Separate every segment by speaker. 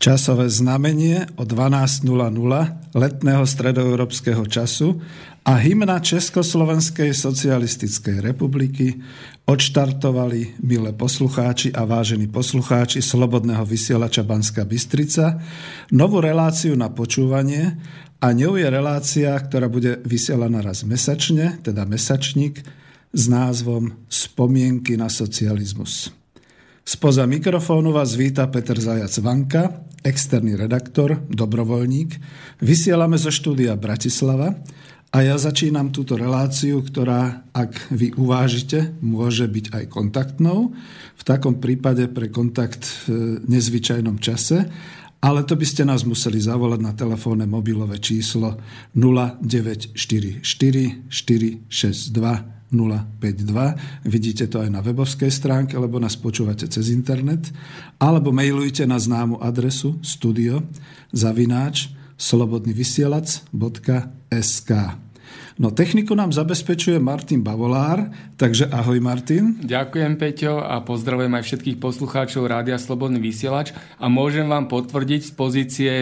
Speaker 1: časové znamenie o 12.00 letného stredoeurópskeho času a hymna Československej socialistickej republiky odštartovali, milé poslucháči a vážení poslucháči Slobodného vysielača Banska Bystrica, novú reláciu na počúvanie a ňou je relácia, ktorá bude vysielaná raz mesačne, teda mesačník, s názvom Spomienky na socializmus. Spoza mikrofónu vás víta Peter Zajac Vanka, externý redaktor, dobrovoľník. Vysielame zo štúdia Bratislava a ja začínam túto reláciu, ktorá, ak vy uvážite, môže byť aj kontaktnou. V takom prípade pre kontakt v nezvyčajnom čase ale to by ste nás museli zavolať na telefónne mobilové číslo 0944 462 052. Vidíte to aj na webovskej stránke, lebo nás počúvate cez internet. Alebo mailujte na známu adresu studio zavináč slobodnyvysielac.sk No techniku nám zabezpečuje Martin Bavolár, takže ahoj Martin.
Speaker 2: Ďakujem Peťo a pozdravujem aj všetkých poslucháčov Rádia Slobodný vysielač a môžem vám potvrdiť z pozície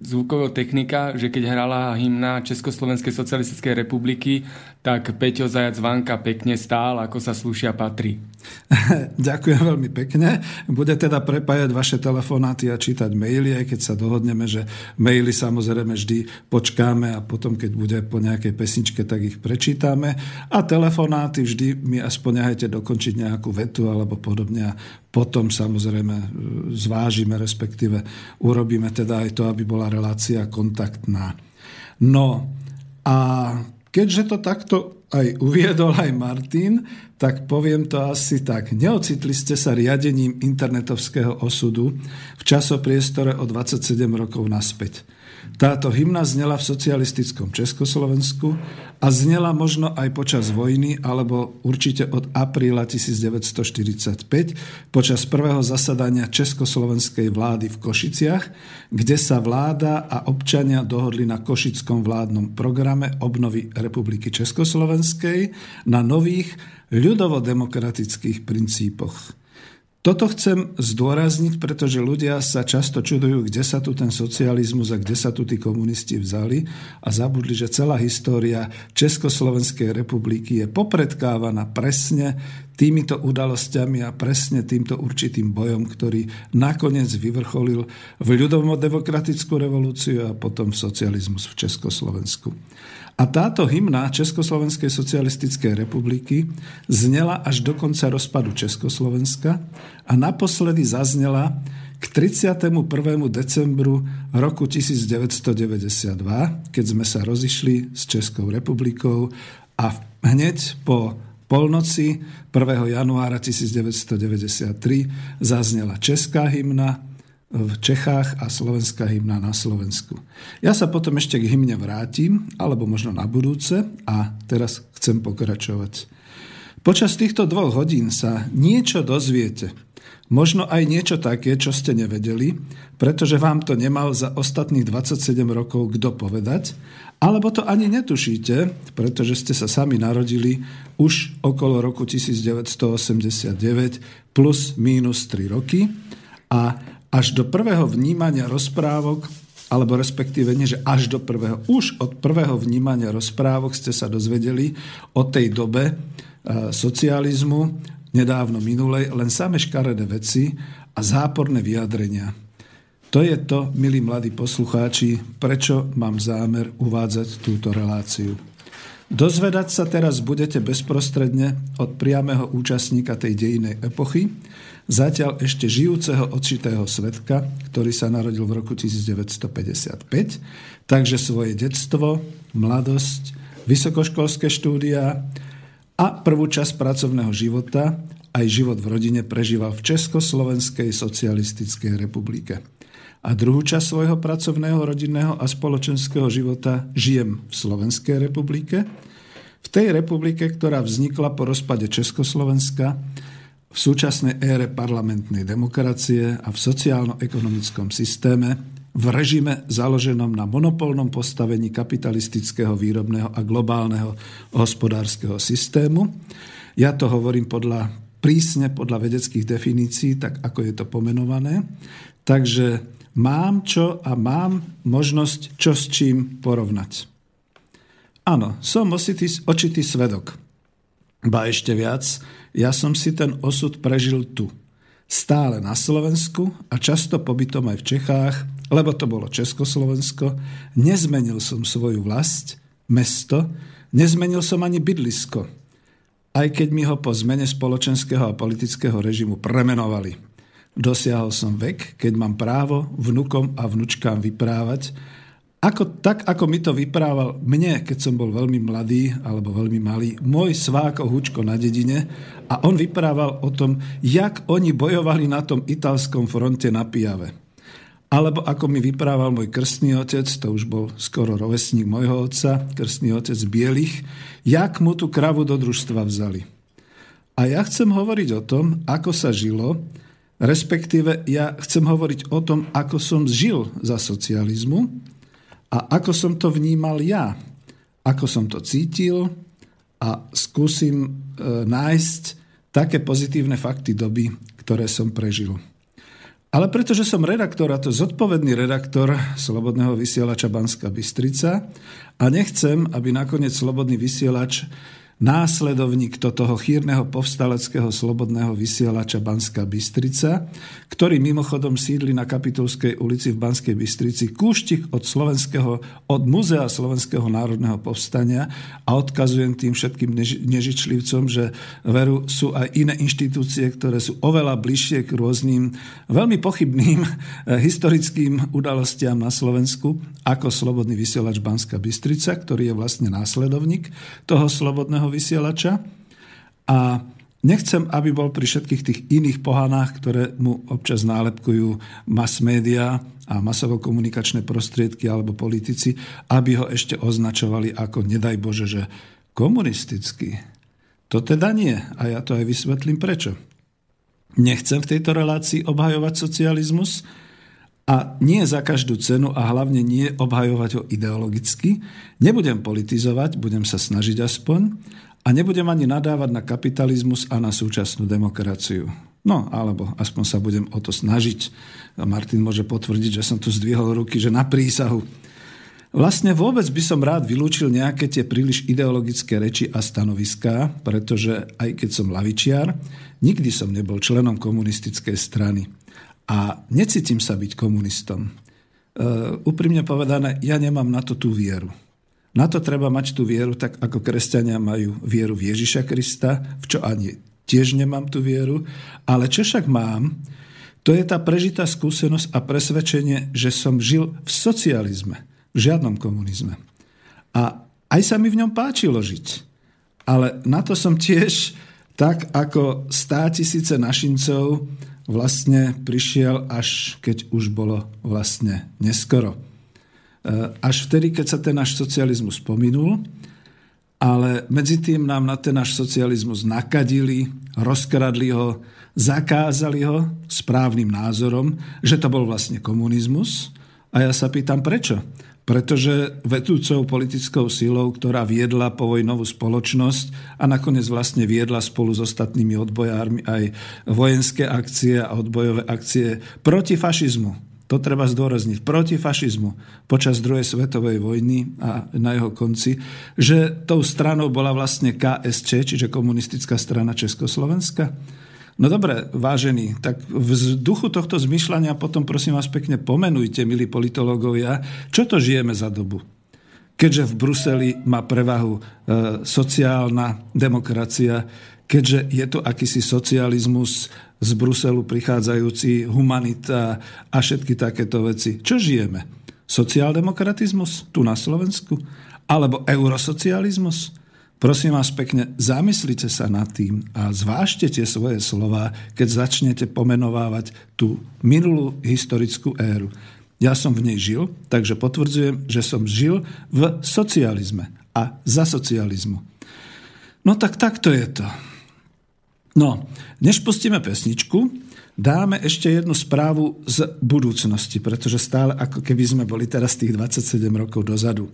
Speaker 2: zvukového technika, že keď hrala hymna Československej socialistickej republiky, tak Peťo Zajac Vanka pekne stál, ako sa slúšia patrí.
Speaker 1: Ďakujem veľmi pekne. Bude teda prepájať vaše telefonáty a čítať maily, aj keď sa dohodneme, že maily samozrejme vždy počkáme a potom, keď bude po nejakej pesničke, tak ich prečítame. A telefonáty vždy mi aspoň nechajte dokončiť nejakú vetu alebo podobne a potom samozrejme e, zvážime, respektíve urobíme teda aj to, aby bola relácia kontaktná. No a keďže to takto aj uviedol aj Martin, tak poviem to asi tak. Neocitli ste sa riadením internetovského osudu v časopriestore o 27 rokov naspäť. Táto hymna znela v socialistickom Československu a znela možno aj počas vojny, alebo určite od apríla 1945 počas prvého zasadania Československej vlády v Košiciach, kde sa vláda a občania dohodli na košickom vládnom programe obnovy Republiky Československej na nových ľudovodemokratických princípoch. Toto chcem zdôrazniť, pretože ľudia sa často čudujú, kde sa tu ten socializmus a kde sa tu tí komunisti vzali a zabudli, že celá história Československej republiky je popredkávaná presne týmito udalosťami a presne týmto určitým bojom, ktorý nakoniec vyvrcholil v ľudovo-demokratickú revolúciu a potom socializmus v Československu. A táto hymna Československej socialistickej republiky znela až do konca rozpadu Československa a naposledy zaznela k 31. decembru roku 1992, keď sme sa rozišli s Českou republikou a hneď po polnoci 1. januára 1993 zaznela česká hymna, v Čechách a slovenská hymna na Slovensku. Ja sa potom ešte k hymne vrátim, alebo možno na budúce a teraz chcem pokračovať. Počas týchto dvoch hodín sa niečo dozviete. Možno aj niečo také, čo ste nevedeli, pretože vám to nemal za ostatných 27 rokov kto povedať, alebo to ani netušíte, pretože ste sa sami narodili už okolo roku 1989 plus mínus 3 roky a až do prvého vnímania rozprávok, alebo respektíve nie, že až do prvého, už od prvého vnímania rozprávok ste sa dozvedeli o tej dobe e, socializmu, nedávno minulej, len same škaredé veci a záporné vyjadrenia. To je to, milí mladí poslucháči, prečo mám zámer uvádzať túto reláciu. Dozvedať sa teraz budete bezprostredne od priamého účastníka tej dejinej epochy, zatiaľ ešte žijúceho odčitého svetka, ktorý sa narodil v roku 1955, takže svoje detstvo, mladosť, vysokoškolské štúdia a prvú časť pracovného života, aj život v rodine prežíval v Československej socialistickej republike. A druhú časť svojho pracovného, rodinného a spoločenského života žijem v Slovenskej republike, v tej republike, ktorá vznikla po rozpade Československa v súčasnej ére parlamentnej demokracie a v sociálno-ekonomickom systéme v režime založenom na monopolnom postavení kapitalistického výrobného a globálneho hospodárskeho systému. Ja to hovorím podľa prísne podľa vedeckých definícií, tak ako je to pomenované. Takže mám čo a mám možnosť čo s čím porovnať. Áno, som ositý, očitý svedok. Ba ešte viac, ja som si ten osud prežil tu. Stále na Slovensku a často pobytom aj v Čechách, lebo to bolo Československo. Nezmenil som svoju vlast, mesto, nezmenil som ani bydlisko. Aj keď mi ho po zmene spoločenského a politického režimu premenovali. Dosiahol som vek, keď mám právo vnukom a vnučkám vyprávať, ako, tak ako mi to vyprával mne, keď som bol veľmi mladý alebo veľmi malý, môj sváko Hučko na dedine a on vyprával o tom, jak oni bojovali na tom italskom fronte na Pijave. Alebo ako mi vyprával môj krstný otec, to už bol skoro rovesník môjho otca, krstný otec Bielých, jak mu tú kravu do družstva vzali. A ja chcem hovoriť o tom, ako sa žilo, Respektíve ja chcem hovoriť o tom, ako som žil za socializmu a ako som to vnímal ja. Ako som to cítil a skúsim e, nájsť také pozitívne fakty doby, ktoré som prežil. Ale pretože som redaktor, a to zodpovedný redaktor Slobodného vysielača Banska Bystrica a nechcem, aby nakoniec Slobodný vysielač následovník to toho chýrneho povstaleckého slobodného vysielača Banská Bystrica, ktorý mimochodom sídli na Kapitulskej ulici v Banskej Bystrici, kúštik od, slovenského, od Muzea Slovenského národného povstania. A odkazujem tým všetkým nežičlivcom, že veru sú aj iné inštitúcie, ktoré sú oveľa bližšie k rôznym veľmi pochybným eh, historickým udalostiam na Slovensku, ako Slobodný vysielač Banská Bystrica, ktorý je vlastne následovník toho slobodného slobodného vysielača a nechcem, aby bol pri všetkých tých iných pohanách, ktoré mu občas nálepkujú mass media a masovo-komunikačné prostriedky alebo politici, aby ho ešte označovali ako, nedaj Bože, že komunistický. To teda nie. A ja to aj vysvetlím prečo. Nechcem v tejto relácii obhajovať socializmus, a nie za každú cenu a hlavne nie obhajovať ho ideologicky. Nebudem politizovať, budem sa snažiť aspoň a nebudem ani nadávať na kapitalizmus a na súčasnú demokraciu. No, alebo aspoň sa budem o to snažiť. Martin môže potvrdiť, že som tu zdvihol ruky, že na prísahu. Vlastne vôbec by som rád vylúčil nejaké tie príliš ideologické reči a stanoviská, pretože aj keď som lavičiar, nikdy som nebol členom komunistickej strany. A necítim sa byť komunistom. Uh, úprimne povedané, ja nemám na to tú vieru. Na to treba mať tú vieru, tak ako kresťania majú vieru v Ježiša Krista, v čo ani tiež nemám tú vieru, ale čo však mám, to je tá prežitá skúsenosť a presvedčenie, že som žil v socializme, v žiadnom komunizme. A aj sa mi v ňom páčilo žiť. Ale na to som tiež tak ako stá tisíce našincov vlastne prišiel až keď už bolo vlastne neskoro. Až vtedy, keď sa ten náš socializmus pominul, ale medzi tým nám na ten náš socializmus nakadili, rozkradli ho, zakázali ho správnym názorom, že to bol vlastne komunizmus. A ja sa pýtam, prečo? pretože vetúcou politickou silou, ktorá viedla povojnovú spoločnosť a nakoniec vlastne viedla spolu s ostatnými odbojármi aj vojenské akcie a odbojové akcie proti fašizmu. To treba zdôrazniť. Proti fašizmu počas druhej svetovej vojny a na jeho konci, že tou stranou bola vlastne KSČ, čiže komunistická strana Československa. No dobre, vážení, tak v duchu tohto zmyšľania potom prosím vás pekne pomenujte, milí politológovia, čo to žijeme za dobu. Keďže v Bruseli má prevahu e, sociálna demokracia, keďže je to akýsi socializmus z Bruselu prichádzajúci, humanita a všetky takéto veci. Čo žijeme? Sociáldemokratizmus tu na Slovensku? Alebo eurosocializmus? Prosím vás pekne, zamyslite sa nad tým a zvážte tie svoje slova, keď začnete pomenovávať tú minulú historickú éru. Ja som v nej žil, takže potvrdzujem, že som žil v socializme a za socializmu. No tak takto je to. No, než pustíme pesničku, dáme ešte jednu správu z budúcnosti, pretože stále ako keby sme boli teraz tých 27 rokov dozadu.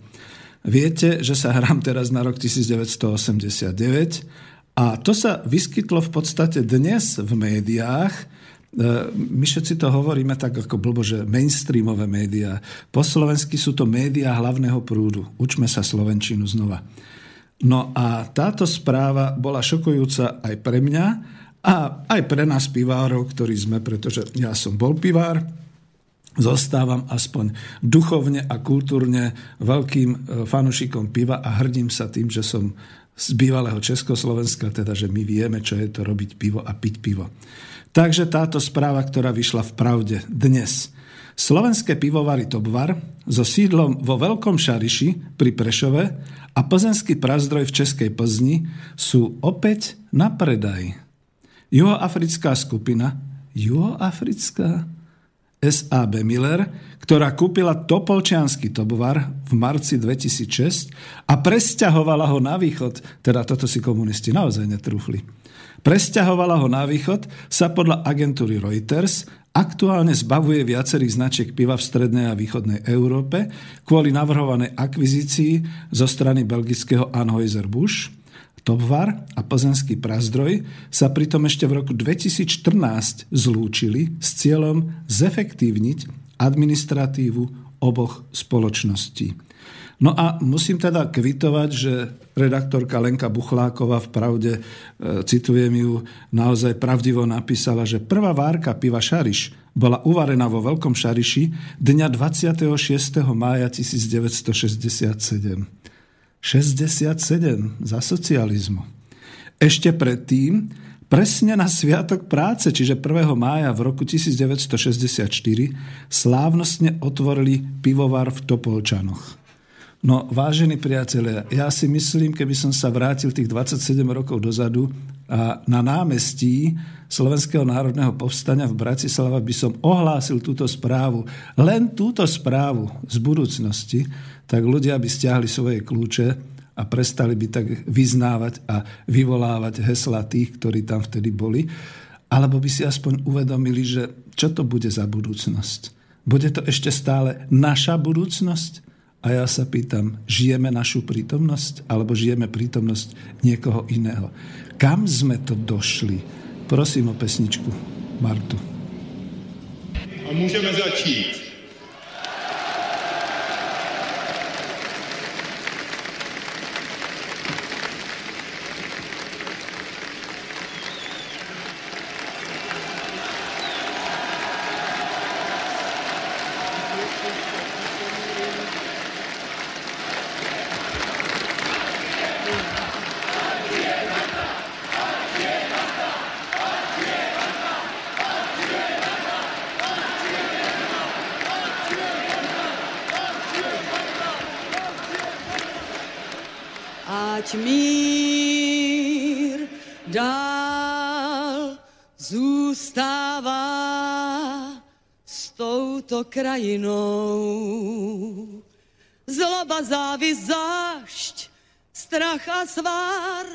Speaker 1: Viete, že sa hrám teraz na rok 1989 a to sa vyskytlo v podstate dnes v médiách my všetci to hovoríme tak ako blbo, že mainstreamové médiá. Po slovensky sú to médiá hlavného prúdu. Učme sa slovenčinu znova. No a táto správa bola šokujúca aj pre mňa a aj pre nás pivárov, ktorí sme, pretože ja som bol pivár, zostávam aspoň duchovne a kultúrne veľkým e, fanušikom piva a hrdím sa tým, že som z bývalého Československa, teda že my vieme, čo je to robiť pivo a piť pivo. Takže táto správa, ktorá vyšla v Pravde dnes. Slovenské pivovary Tobvar so sídlom vo Veľkom Šariši pri Prešove a plzenský prazdroj v Českej Plzni sú opäť na predaj. Juhoafrická skupina, juhoafrická SAB Miller, ktorá kúpila Topolčiansky tobovar v marci 2006 a presťahovala ho na východ, teda toto si komunisti naozaj netrúfli presťahovala ho na východ, sa podľa agentúry Reuters aktuálne zbavuje viacerých značiek piva v strednej a východnej Európe kvôli navrhovanej akvizícii zo strany belgického Anheuser-Busch. Topvar a plzenský prazdroj sa pritom ešte v roku 2014 zlúčili s cieľom zefektívniť administratívu oboch spoločností. No a musím teda kvitovať, že redaktorka Lenka Buchláková v Pravde, e, citujem ju, naozaj pravdivo napísala, že prvá várka piva Šariš bola uvarená vo Veľkom Šariši dňa 26. mája 1967. 67 za socializmu. Ešte predtým, presne na Sviatok práce, čiže 1. mája v roku 1964, slávnostne otvorili pivovar v Topolčanoch. No, vážení priatelia, ja si myslím, keby som sa vrátil tých 27 rokov dozadu a na námestí Slovenského národného povstania v Bratislava by som ohlásil túto správu, len túto správu z budúcnosti, tak ľudia by stiahli svoje kľúče a prestali by tak vyznávať a vyvolávať hesla tých, ktorí tam vtedy boli, alebo by si aspoň uvedomili, že čo to bude za budúcnosť. Bude to ešte stále naša budúcnosť? A ja sa pýtam, žijeme našu prítomnosť alebo žijeme prítomnosť niekoho iného? Kam sme to došli? Prosím o pesničku Martu.
Speaker 3: A můžeme začít.
Speaker 4: Krajinou. Zloba, závis, zášť, strach a svár,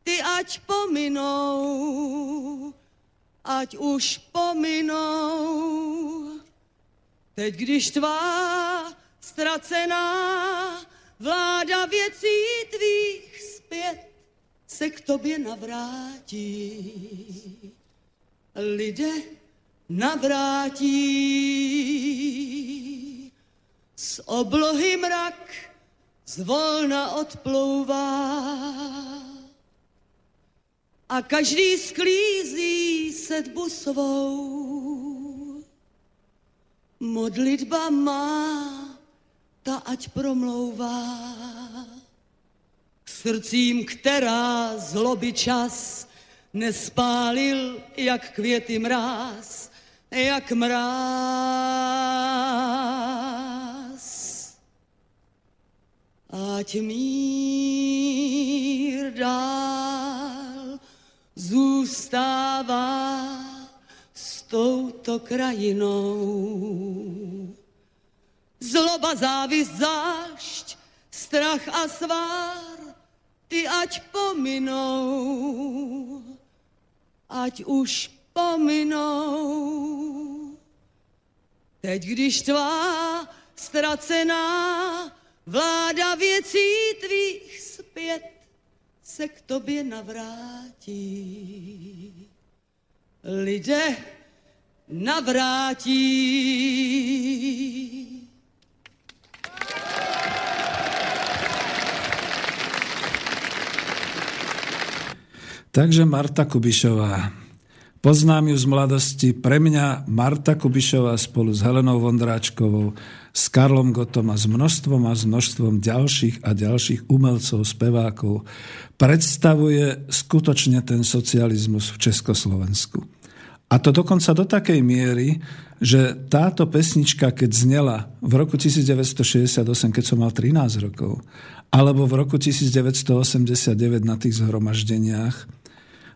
Speaker 4: ty ať pominou, ať už pominou. Teď, když tvá ztracená vláda věcí tvých zpět se k tobě navrátí. Lidé navrátí. Z oblohy mrak zvolna odplouvá a každý sklízí sedbu svou. Modlitba má, ta ať promlouvá. K srdcím, která zloby čas nespálil, jak květy mráz, jak mráz. Ať mír dál zůstává s touto krajinou. Zloba, závist, zášť, strach a svár, ty ať pominou, ať už pominou. Teď, když tvá ztracená vláda věcí tvých zpět se k tobě navrátí. Lidé navrátí.
Speaker 1: Takže Marta Kubišová. Poznám ju z mladosti. Pre mňa Marta Kubišová spolu s Helenou Vondráčkovou, s Karlom Gotom a s množstvom a s množstvom ďalších a ďalších umelcov, spevákov predstavuje skutočne ten socializmus v Československu. A to dokonca do takej miery, že táto pesnička, keď znela v roku 1968, keď som mal 13 rokov, alebo v roku 1989 na tých zhromaždeniach,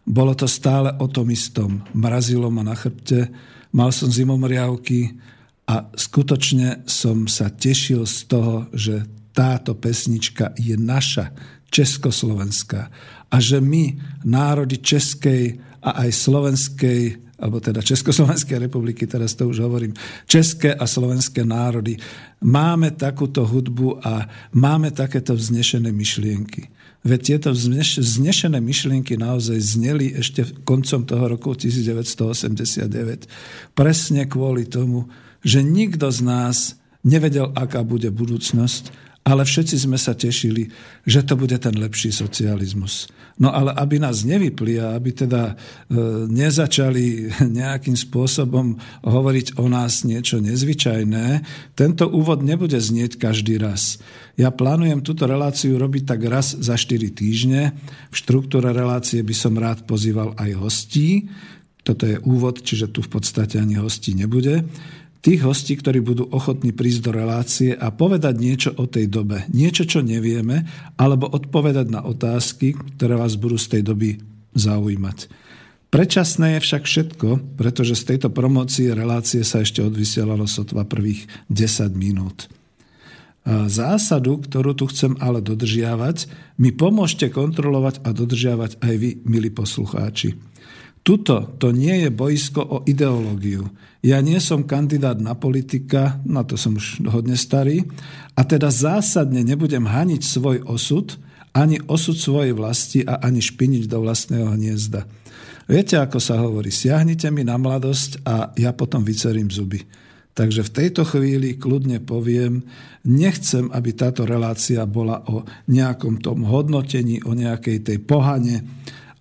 Speaker 1: bolo to stále o tom istom. Mrazilo ma na chrbte, mal som zimomriavky a skutočne som sa tešil z toho, že táto pesnička je naša, československá. A že my, národy Českej a aj Slovenskej alebo teda Československej republiky, teraz to už hovorím, české a slovenské národy, máme takúto hudbu a máme takéto vznešené myšlienky. Veď tieto vznešené myšlienky naozaj zneli ešte koncom toho roku 1989 presne kvôli tomu, že nikto z nás nevedel, aká bude budúcnosť ale všetci sme sa tešili, že to bude ten lepší socializmus. No ale aby nás nevypli a aby teda e, nezačali nejakým spôsobom hovoriť o nás niečo nezvyčajné, tento úvod nebude znieť každý raz. Ja plánujem túto reláciu robiť tak raz za 4 týždne. V štruktúre relácie by som rád pozýval aj hostí. Toto je úvod, čiže tu v podstate ani hostí nebude tých hostí, ktorí budú ochotní prísť do relácie a povedať niečo o tej dobe. Niečo, čo nevieme, alebo odpovedať na otázky, ktoré vás budú z tej doby zaujímať. Predčasné je však všetko, pretože z tejto promócie relácie sa ešte odvysielalo sotva prvých 10 minút. Zásadu, ktorú tu chcem ale dodržiavať, mi pomôžte kontrolovať a dodržiavať aj vy, milí poslucháči. Tuto to nie je boisko o ideológiu. Ja nie som kandidát na politika, na to som už hodne starý, a teda zásadne nebudem haniť svoj osud, ani osud svojej vlasti a ani špiniť do vlastného hniezda. Viete, ako sa hovorí, siahnite mi na mladosť a ja potom vycerím zuby. Takže v tejto chvíli kľudne poviem, nechcem, aby táto relácia bola o nejakom tom hodnotení, o nejakej tej pohane,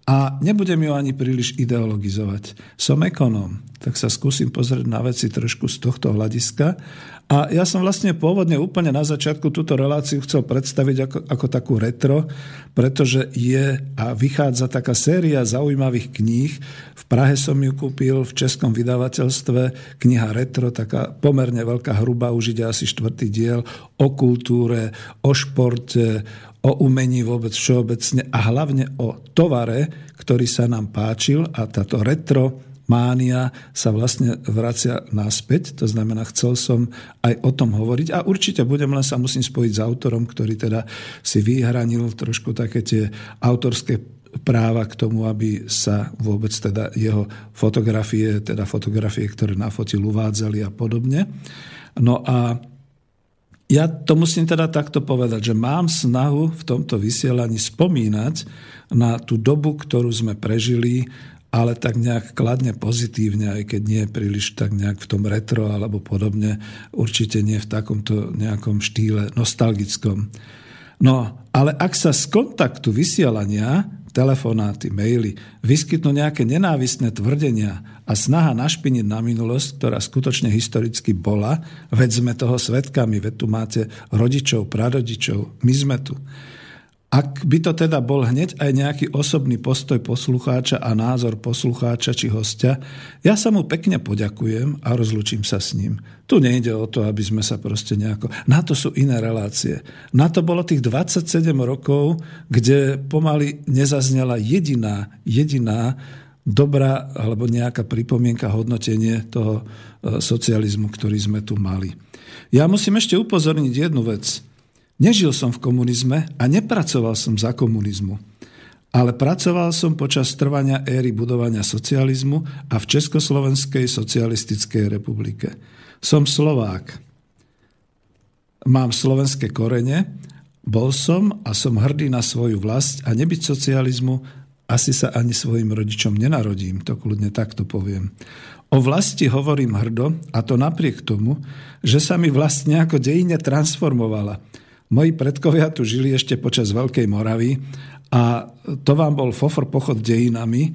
Speaker 1: a nebudem ju ani príliš ideologizovať. Som ekonóm, tak sa skúsim pozrieť na veci trošku z tohto hľadiska. A ja som vlastne pôvodne úplne na začiatku túto reláciu chcel predstaviť ako, ako takú retro, pretože je a vychádza taká séria zaujímavých kníh. V Prahe som ju kúpil v českom vydavateľstve, kniha Retro, taká pomerne veľká hruba, už ide asi štvrtý diel, o kultúre, o športe, o umení vôbec všeobecne a hlavne o tovare, ktorý sa nám páčil a táto retro mánia sa vlastne vracia naspäť. To znamená, chcel som aj o tom hovoriť a určite budem, len sa musím spojiť s autorom, ktorý teda si vyhranil trošku také tie autorské práva k tomu, aby sa vôbec teda jeho fotografie, teda fotografie, ktoré nafotil, uvádzali a podobne. No a ja to musím teda takto povedať, že mám snahu v tomto vysielaní spomínať na tú dobu, ktorú sme prežili, ale tak nejak kladne pozitívne, aj keď nie príliš tak nejak v tom retro alebo podobne, určite nie v takomto nejakom štýle nostalgickom. No, ale ak sa z kontaktu vysielania telefonáty, maily, vyskytnú nejaké nenávistné tvrdenia a snaha našpiniť na minulosť, ktorá skutočne historicky bola, veď sme toho svetkami, veď tu máte rodičov, prarodičov, my sme tu ak by to teda bol hneď aj nejaký osobný postoj poslucháča a názor poslucháča či hostia, ja sa mu pekne poďakujem a rozlučím sa s ním. Tu nejde o to, aby sme sa proste nejako... Na to sú iné relácie. Na to bolo tých 27 rokov, kde pomaly nezaznela jediná, jediná dobrá alebo nejaká pripomienka, hodnotenie toho e, socializmu, ktorý sme tu mali. Ja musím ešte upozorniť jednu vec. Nežil som v komunizme a nepracoval som za komunizmu, ale pracoval som počas trvania éry budovania socializmu a v Československej socialistickej republike. Som Slovák. Mám slovenské korene, bol som a som hrdý na svoju vlast a nebyť socializmu asi sa ani svojim rodičom nenarodím, to kľudne takto poviem. O vlasti hovorím hrdo a to napriek tomu, že sa mi vlastne ako dejine transformovala. Moji predkovia tu žili ešte počas Veľkej Moravy a to vám bol fofor pochod dejinami, e,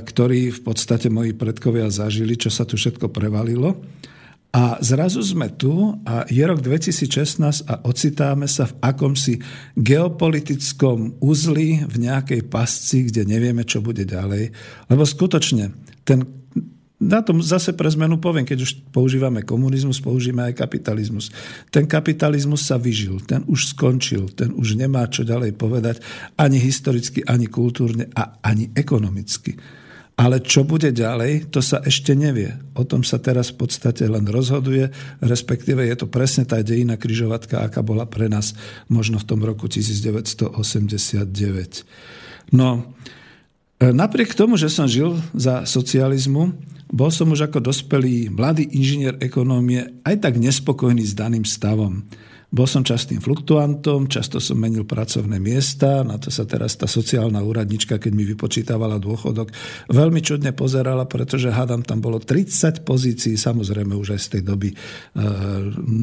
Speaker 1: ktorý v podstate moji predkovia zažili, čo sa tu všetko prevalilo. A zrazu sme tu a je rok 2016 a ocitáme sa v akomsi geopolitickom uzli, v nejakej pasci, kde nevieme, čo bude ďalej. Lebo skutočne, ten na tom zase pre zmenu poviem, keď už používame komunizmus, používame aj kapitalizmus. Ten kapitalizmus sa vyžil, ten už skončil, ten už nemá čo ďalej povedať ani historicky, ani kultúrne a ani ekonomicky. Ale čo bude ďalej, to sa ešte nevie. O tom sa teraz v podstate len rozhoduje, respektíve je to presne tá dejina kryžovatka, aká bola pre nás možno v tom roku 1989. No, napriek tomu, že som žil za socializmu, bol som už ako dospelý mladý inžinier ekonómie aj tak nespokojný s daným stavom. Bol som častým fluktuantom, často som menil pracovné miesta, na to sa teraz tá sociálna úradnička, keď mi vypočítavala dôchodok, veľmi čudne pozerala, pretože hádam tam bolo 30 pozícií, samozrejme už aj z tej doby e,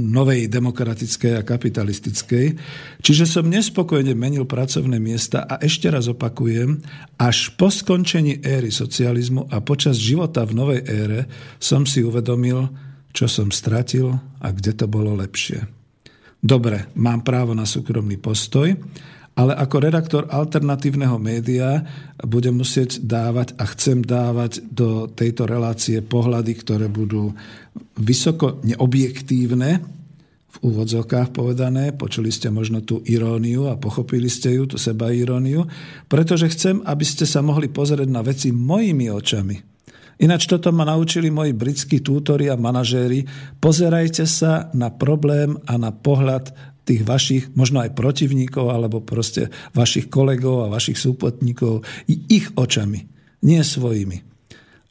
Speaker 1: novej demokratickej a kapitalistickej. Čiže som nespokojne menil pracovné miesta a ešte raz opakujem, až po skončení éry socializmu a počas života v novej ére som si uvedomil, čo som stratil a kde to bolo lepšie. Dobre, mám právo na súkromný postoj, ale ako redaktor alternatívneho média budem musieť dávať a chcem dávať do tejto relácie pohľady, ktoré budú vysoko neobjektívne, v úvodzovkách povedané, počuli ste možno tú iróniu a pochopili ste ju, tú seba iróniu, pretože chcem, aby ste sa mohli pozrieť na veci mojimi očami. Ináč toto ma naučili moji britskí tútori a manažéri. Pozerajte sa na problém a na pohľad tých vašich, možno aj protivníkov, alebo proste vašich kolegov a vašich súpotníkov ich očami, nie svojimi.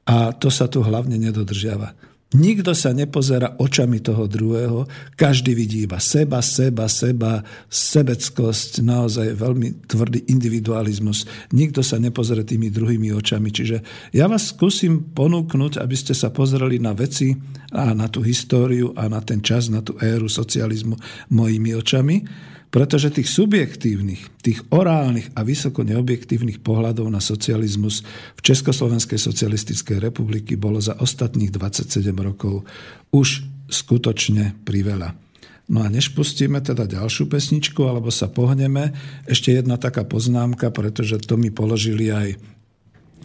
Speaker 1: A to sa tu hlavne nedodržiava. Nikto sa nepozera očami toho druhého, každý vidí iba seba, seba, seba, sebeckosť, naozaj veľmi tvrdý individualizmus. Nikto sa nepozera tými druhými očami. Čiže ja vás skúsim ponúknuť, aby ste sa pozreli na veci a na tú históriu a na ten čas, na tú éru socializmu mojimi očami pretože tých subjektívnych, tých orálnych a vysoko neobjektívnych pohľadov na socializmus v Československej socialistickej republiky bolo za ostatných 27 rokov už skutočne priveľa. No a než pustíme teda ďalšiu pesničku, alebo sa pohneme, ešte jedna taká poznámka, pretože to mi položili aj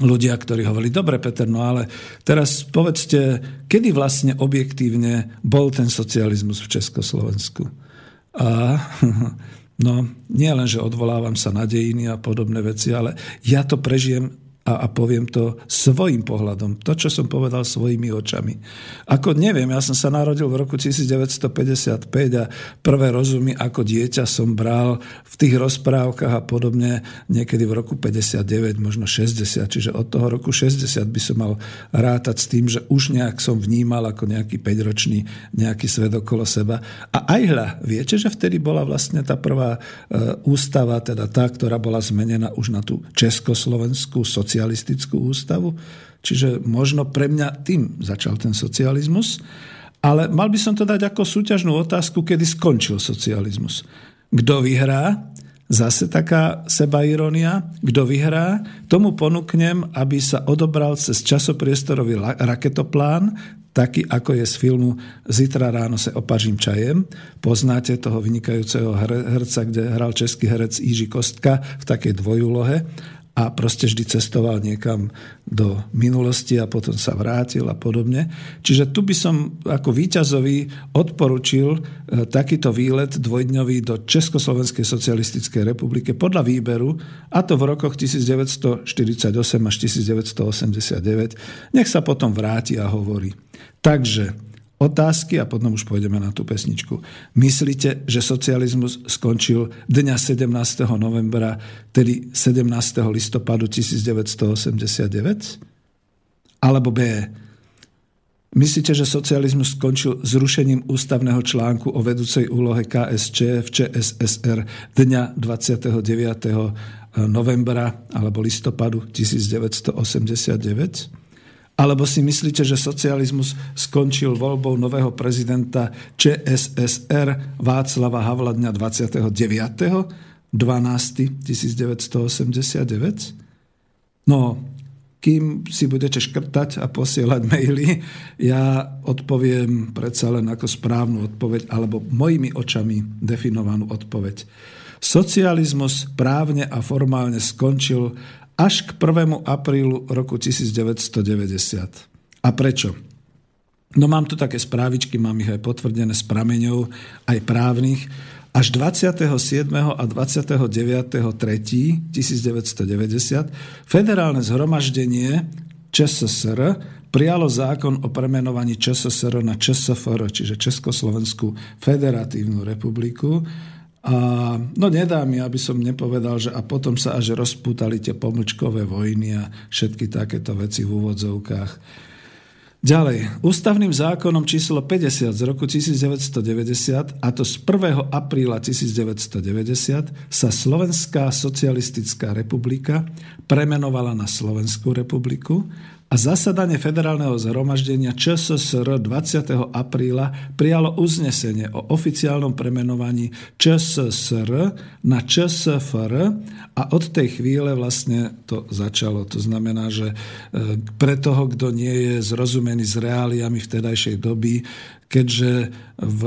Speaker 1: ľudia, ktorí hovorili, dobre Peter, no ale teraz povedzte, kedy vlastne objektívne bol ten socializmus v Československu? A no, nie len, že odvolávam sa na dejiny a podobné veci, ale ja to prežijem a, a poviem to svojim pohľadom. To, čo som povedal svojimi očami. Ako neviem, ja som sa narodil v roku 1955 a prvé rozumy ako dieťa som bral v tých rozprávkach a podobne niekedy v roku 59, možno 60. Čiže od toho roku 60 by som mal rátať s tým, že už nejak som vnímal ako nejaký 5-ročný nejaký svet okolo seba. A aj hľa, viete, že vtedy bola vlastne tá prvá e, ústava, teda tá, ktorá bola zmenená už na tú československú sociálnu socialistickú ústavu. Čiže možno pre mňa tým začal ten socializmus. Ale mal by som to dať ako súťažnú otázku, kedy skončil socializmus. Kto vyhrá? Zase taká sebairónia. Kto vyhrá? Tomu ponúknem, aby sa odobral cez časopriestorový raketoplán, taký ako je z filmu Zitra ráno se opažím čajem. Poznáte toho vynikajúceho herca, kde hral český herec Jiří Kostka v takej dvojúlohe a proste vždy cestoval niekam do minulosti a potom sa vrátil a podobne. Čiže tu by som ako víťazovi odporučil e, takýto výlet dvojdňový do Československej socialistickej republiky podľa výberu, a to v rokoch 1948 až 1989. Nech sa potom vráti a hovorí. Takže otázky a potom už pôjdeme na tú pesničku. Myslíte, že socializmus skončil dňa 17. novembra, tedy 17. listopadu 1989? Alebo B. Myslíte, že socializmus skončil zrušením ústavného článku o vedúcej úlohe KSČ v ČSSR dňa 29 novembra alebo listopadu 1989? Alebo si myslíte, že socializmus skončil voľbou nového prezidenta ČSSR Václava Havla dňa 29. 12. 1989? No, kým si budete škrtať a posielať maily, ja odpoviem predsa len ako správnu odpoveď alebo mojimi očami definovanú odpoveď. Socializmus právne a formálne skončil až k 1. aprílu roku 1990. A prečo? No mám tu také správičky, mám ich aj potvrdené s prameňov, aj právnych. Až 27. a 29. 3. 1990 federálne zhromaždenie ČSSR prijalo zákon o premenovaní ČSSR na ČSFR, čiže Československú federatívnu republiku a no nedá mi, aby som nepovedal, že a potom sa až rozpútali tie pomlčkové vojny a všetky takéto veci v úvodzovkách. Ďalej, ústavným zákonom číslo 50 z roku 1990, a to z 1. apríla 1990, sa Slovenská socialistická republika premenovala na Slovenskú republiku a zasadanie federálneho zhromaždenia ČSSR 20. apríla prijalo uznesenie o oficiálnom premenovaní ČSSR na ČSFR a od tej chvíle vlastne to začalo. To znamená, že e, pre toho, kto nie je zrozumený s reáliami vtedajšej doby, keďže v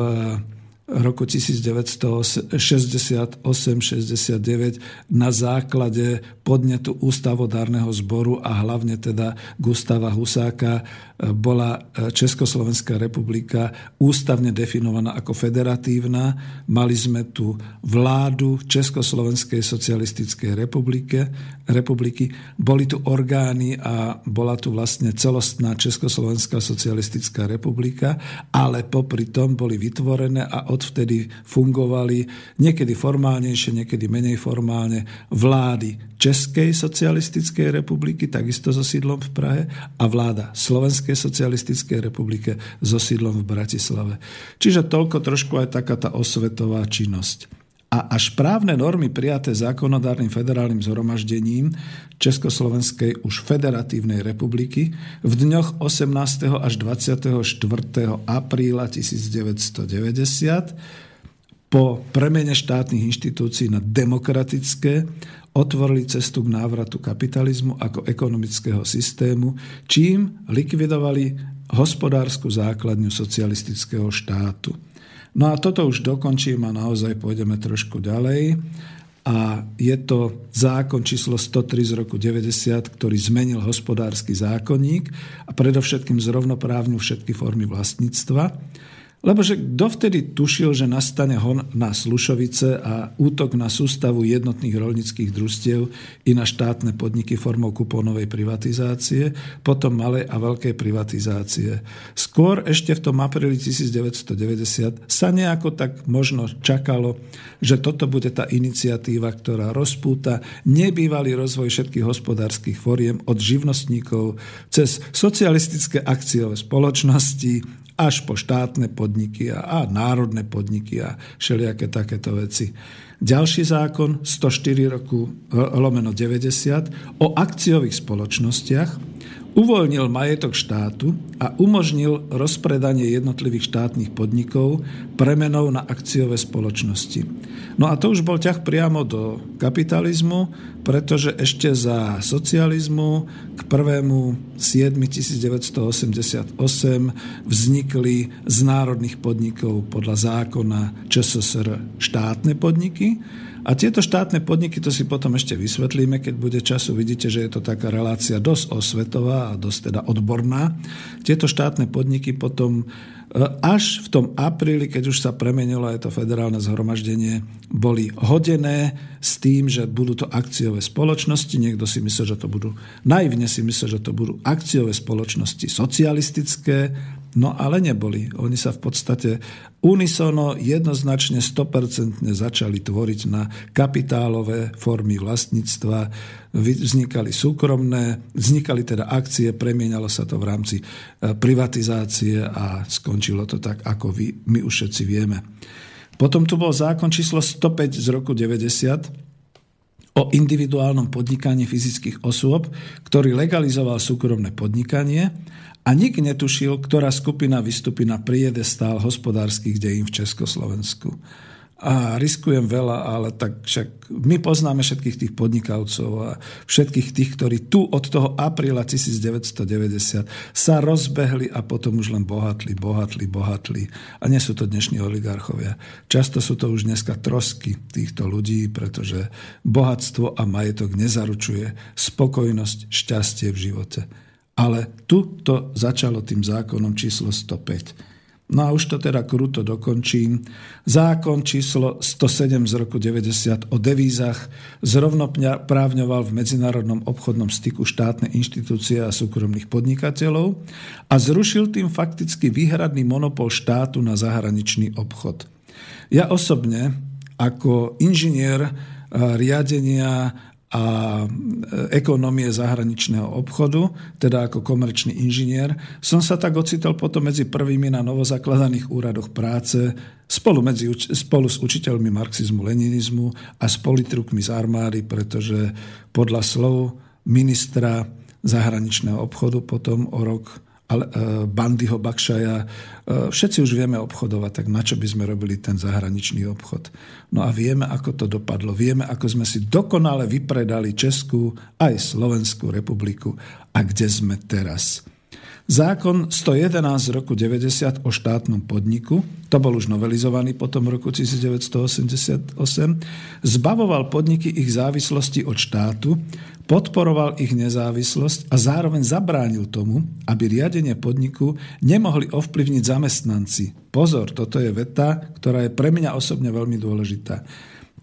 Speaker 1: roku 1968-69 na základe podnetu ústavodárneho zboru a hlavne teda Gustava Husáka bola e, Československá republika ústavne definovaná ako federatívna. Mali sme tu vládu Československej socialistickej republike, republiky, boli tu orgány a bola tu vlastne celostná Československá socialistická republika, ale popri tom boli vytvorené a odvtedy fungovali niekedy formálnejšie, niekedy menej formálne vlády Českej socialistickej republiky, takisto so sídlom v Prahe, a vláda Slovenskej socialistickej republike so sídlom v Bratislave. Čiže toľko trošku aj taká tá osvetová činnosť. A až právne normy prijaté zákonodárnym federálnym zhromaždením Československej už federatívnej republiky v dňoch 18. až 24. apríla 1990 po premene štátnych inštitúcií na demokratické otvorili cestu k návratu kapitalizmu ako ekonomického systému, čím likvidovali hospodárskú základňu socialistického štátu. No a toto už dokončím a naozaj pôjdeme trošku ďalej. A je to zákon číslo 103 z roku 90, ktorý zmenil hospodársky zákonník a predovšetkým zrovnoprávnil všetky formy vlastníctva. Lebo že dovtedy tušil, že nastane hon na Slušovice a útok na sústavu jednotných rolnických družstiev i na štátne podniky formou kupónovej privatizácie, potom malej a veľkej privatizácie. Skôr ešte v tom apríli 1990 sa nejako tak možno čakalo, že toto bude tá iniciatíva, ktorá rozpúta nebývalý rozvoj všetkých hospodárskych foriem od živnostníkov cez socialistické akciové spoločnosti, až po štátne podniky a, a národné podniky a všelijaké takéto veci. Ďalší zákon 104 roku lomeno 90 o akciových spoločnostiach uvoľnil majetok štátu a umožnil rozpredanie jednotlivých štátnych podnikov premenou na akciové spoločnosti. No a to už bol ťah priamo do kapitalizmu, pretože ešte za socializmu k 1. 7. 1988 vznikli z národných podnikov podľa zákona ČSSR štátne podniky a tieto štátne podniky, to si potom ešte vysvetlíme, keď bude času, vidíte, že je to taká relácia dosť osvetová a dosť teda odborná. Tieto štátne podniky potom e, až v tom apríli, keď už sa premenilo aj to federálne zhromaždenie, boli hodené s tým, že budú to akciové spoločnosti. Niekto si myslí, že to budú, naivne si myslí, že to budú akciové spoločnosti socialistické, No ale neboli. Oni sa v podstate unisono jednoznačne 100% začali tvoriť na kapitálové formy vlastníctva. Vznikali súkromné, vznikali teda akcie, premienalo sa to v rámci e, privatizácie a skončilo to tak, ako vy, my už všetci vieme. Potom tu bol zákon číslo 105 z roku 90, o individuálnom podnikaní fyzických osôb, ktorý legalizoval súkromné podnikanie a nik netušil, ktorá skupina vystupí na stál hospodárskych dejín v Československu a riskujem veľa, ale tak však my poznáme všetkých tých podnikavcov a všetkých tých, ktorí tu od toho apríla 1990 sa rozbehli a potom už len bohatli, bohatli, bohatli. A nie sú to dnešní oligarchovia. Často sú to už dneska trosky týchto ľudí, pretože bohatstvo a majetok nezaručuje spokojnosť, šťastie v živote. Ale tu to začalo tým zákonom číslo 105 No a už to teda kruto dokončím. Zákon číslo 107 z roku 90 o devízach zrovnoprávňoval v medzinárodnom obchodnom styku štátne inštitúcie a súkromných podnikateľov a zrušil tým fakticky výhradný monopol štátu na zahraničný obchod. Ja osobne ako inžinier eh, riadenia a e, ekonomie zahraničného obchodu, teda ako komerčný inžinier, som sa tak ocitol potom medzi prvými na novozakladaných úradoch práce spolu, medzi, spolu s učiteľmi marxizmu, leninizmu a s politrukmi z armády, pretože podľa slov ministra zahraničného obchodu potom o rok Bandyho Bakšaja. E, všetci už vieme obchodovať, tak na čo by sme robili ten zahraničný obchod? No a vieme, ako to dopadlo. Vieme, ako sme si dokonale vypredali Českú aj Slovenskú republiku a kde sme teraz. Zákon 111 z roku 90 o štátnom podniku, to bol už novelizovaný potom v roku 1988, zbavoval podniky ich závislosti od štátu, podporoval ich nezávislosť a zároveň zabránil tomu, aby riadenie podniku nemohli ovplyvniť zamestnanci. Pozor, toto je veta, ktorá je pre mňa osobne veľmi dôležitá.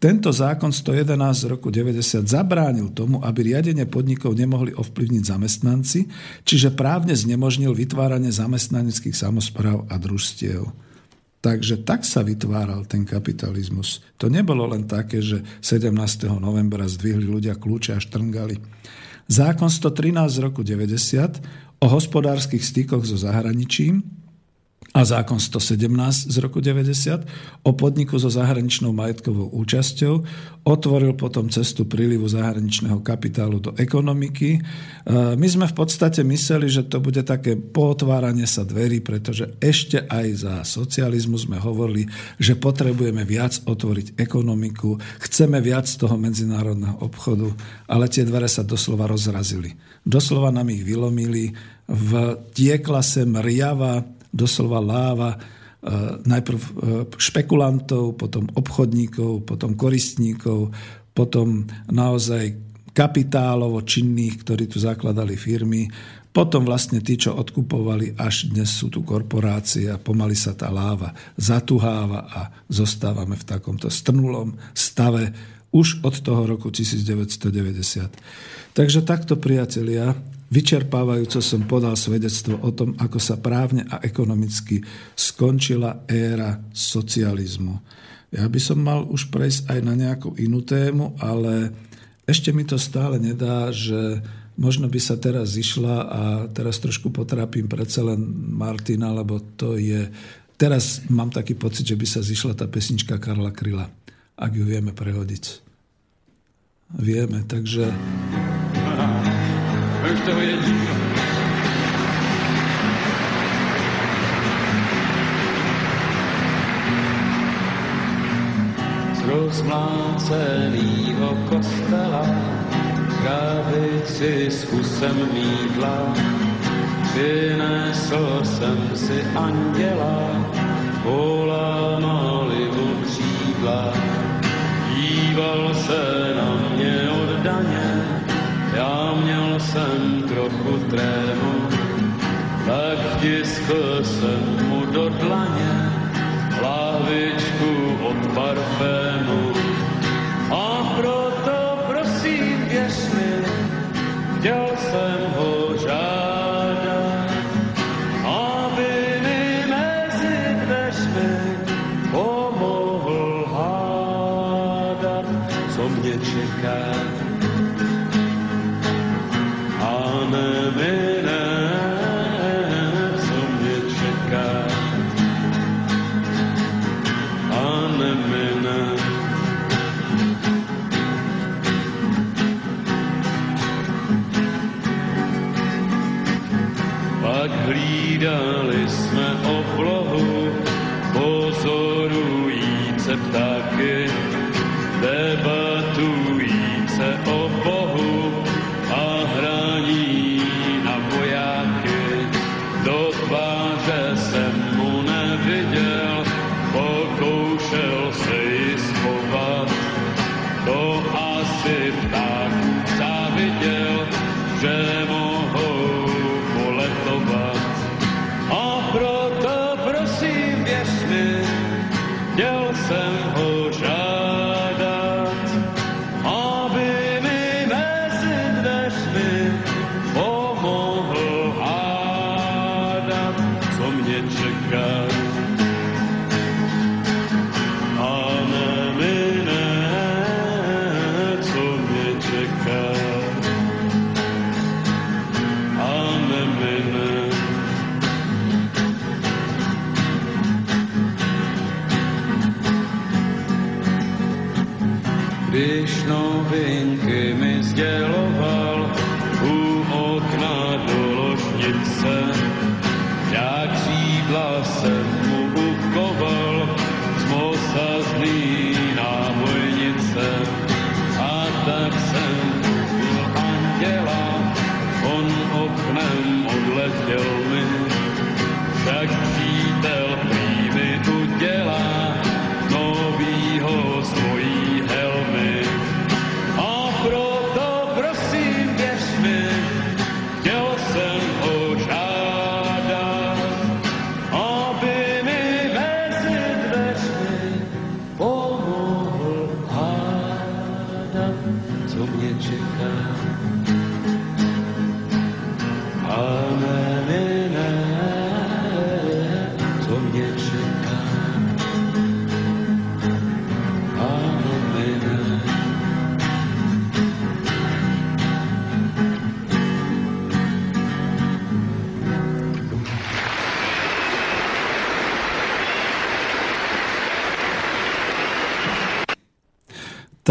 Speaker 1: Tento zákon 111 z roku 90 zabránil tomu, aby riadenie podnikov nemohli ovplyvniť zamestnanci, čiže právne znemožnil vytváranie zamestnaneckých samozpráv a družstiev. Takže tak sa vytváral ten kapitalizmus. To nebolo len také, že 17. novembra zdvihli ľudia kľúče a štrngali. Zákon 113 z roku 90 o hospodárskych stykoch so zahraničím a zákon 117 z roku 90 o podniku so zahraničnou majetkovou účasťou otvoril potom cestu prílivu zahraničného kapitálu do ekonomiky. E, my sme v podstate mysleli, že to bude také pootváranie sa dverí, pretože ešte aj za socializmu sme hovorili, že potrebujeme viac otvoriť ekonomiku, chceme viac toho medzinárodného obchodu, ale tie dvere sa doslova rozrazili. Doslova nám ich vylomili, vtiekla sem riava doslova láva e, najprv e, špekulantov, potom obchodníkov, potom koristníkov, potom naozaj kapitálovo činných, ktorí tu zakladali firmy, potom vlastne tí, čo odkupovali, až dnes sú tu korporácie a pomaly sa tá láva zatuháva a zostávame v takomto strnulom stave už od toho roku 1990. Takže takto, priatelia, Vyčerpávajúco som podal svedectvo o tom, ako sa právne a ekonomicky skončila éra socializmu. Ja by som mal už prejsť aj na nejakú inú tému, ale ešte mi to stále nedá, že možno by sa teraz zišla a teraz trošku potrápim predsa len Martina, lebo to je... Teraz mám taký pocit, že by sa zišla tá pesnička Karla Kryla, ak ju vieme prehodiť. Vieme, takže toho je.
Speaker 5: Z rozmlácenýho kostela krabici s kusem mídla Přinesl jsem si anděla, polámali mu křídla. Díval se na mě oddaně, já měl jsem trochu trému, tak tiskl jsem mu do dlaně lávičku Když novinky mi sděloval u okna do ložnice, jak křídla jsem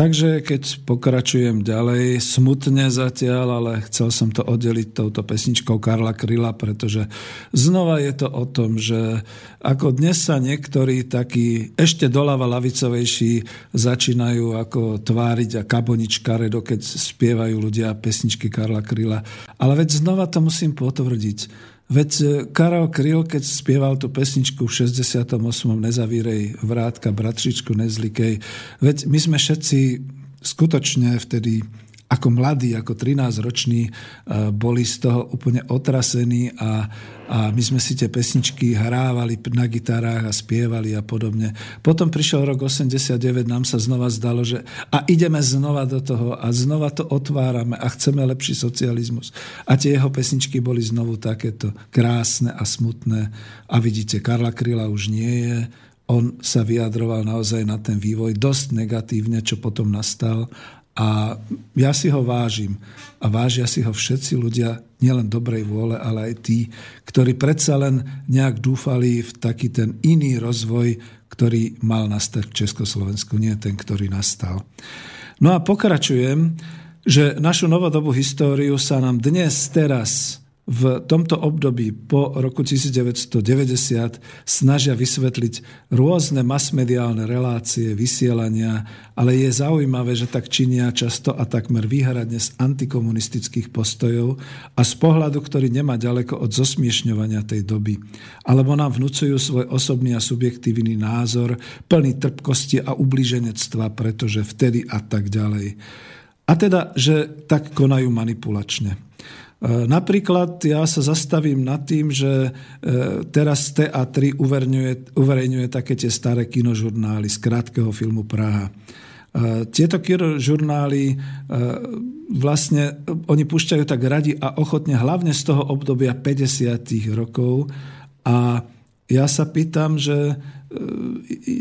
Speaker 1: Takže keď pokračujem ďalej, smutne zatiaľ, ale chcel som to oddeliť touto pesničkou Karla Kryla, pretože znova je to o tom, že ako dnes sa niektorí takí ešte doľava lavicovejší začínajú ako tváriť a kabonič karedo, keď spievajú ľudia pesničky Karla Kryla. Ale veď znova to musím potvrdiť. Veď Karel Kryl, keď spieval tú pesničku v 68. Nezavírej vrátka bratřičku Nezlikej, veď my sme všetci skutočne vtedy ako mladí, ako 13-roční, boli z toho úplne otrasení a, a my sme si tie pesničky hrávali na gitarách a spievali a podobne. Potom prišiel rok 89, nám sa znova zdalo, že a ideme znova do toho a znova to otvárame a chceme lepší socializmus. A tie jeho pesničky boli znovu takéto krásne a smutné. A vidíte, Karla Kryla už nie je, on sa vyjadroval naozaj na ten vývoj dosť negatívne, čo potom nastal a ja si ho vážim. A vážia si ho všetci ľudia, nielen dobrej vôle, ale aj tí, ktorí predsa len nejak dúfali v taký ten iný rozvoj, ktorý mal nastať v Československu, nie ten, ktorý nastal. No a pokračujem, že našu novodobú históriu sa nám dnes, teraz v tomto období po roku 1990 snažia vysvetliť rôzne masmediálne relácie, vysielania, ale je zaujímavé, že tak činia často a takmer výhradne z antikomunistických postojov a z pohľadu, ktorý nemá ďaleko od zosmiešňovania tej doby. Alebo nám vnúcujú svoj osobný a subjektívny názor, plný trpkosti a ubliženectva, pretože vtedy a tak ďalej. A teda, že tak konajú manipulačne. Napríklad ja sa zastavím nad tým, že teraz TA3 uverejňuje, také tie staré kinožurnály z krátkeho filmu Praha. Tieto kinožurnály vlastne oni púšťajú tak radi a ochotne, hlavne z toho obdobia 50. rokov. A ja sa pýtam, že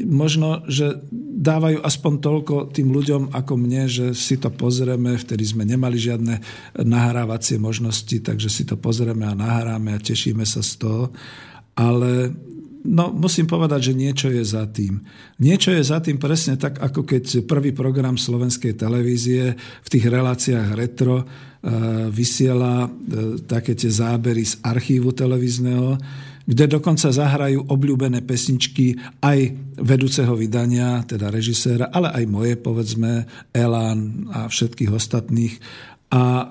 Speaker 1: možno, že dávajú aspoň toľko tým ľuďom ako mne, že si to pozrieme, vtedy sme nemali žiadne nahrávacie možnosti, takže si to pozrieme a nahráme a tešíme sa z toho. Ale No, musím povedať, že niečo je za tým. Niečo je za tým presne tak, ako keď prvý program slovenskej televízie v tých reláciách retro e, vysiela e, také tie zábery z archívu televízneho, kde dokonca zahrajú obľúbené pesničky aj vedúceho vydania, teda režiséra, ale aj moje, povedzme, Elán a všetkých ostatných. A e,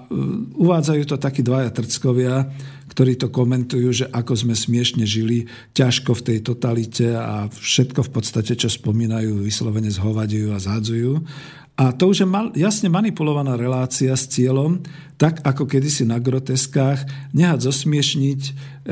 Speaker 1: uvádzajú to takí dvaja trckovia, ktorí to komentujú, že ako sme smiešne žili, ťažko v tej totalite a všetko v podstate, čo spomínajú, vyslovene zhovadujú a zádzujú. A to už je mal, jasne manipulovaná relácia s cieľom, tak ako kedysi na groteskách, nehať zosmiešniť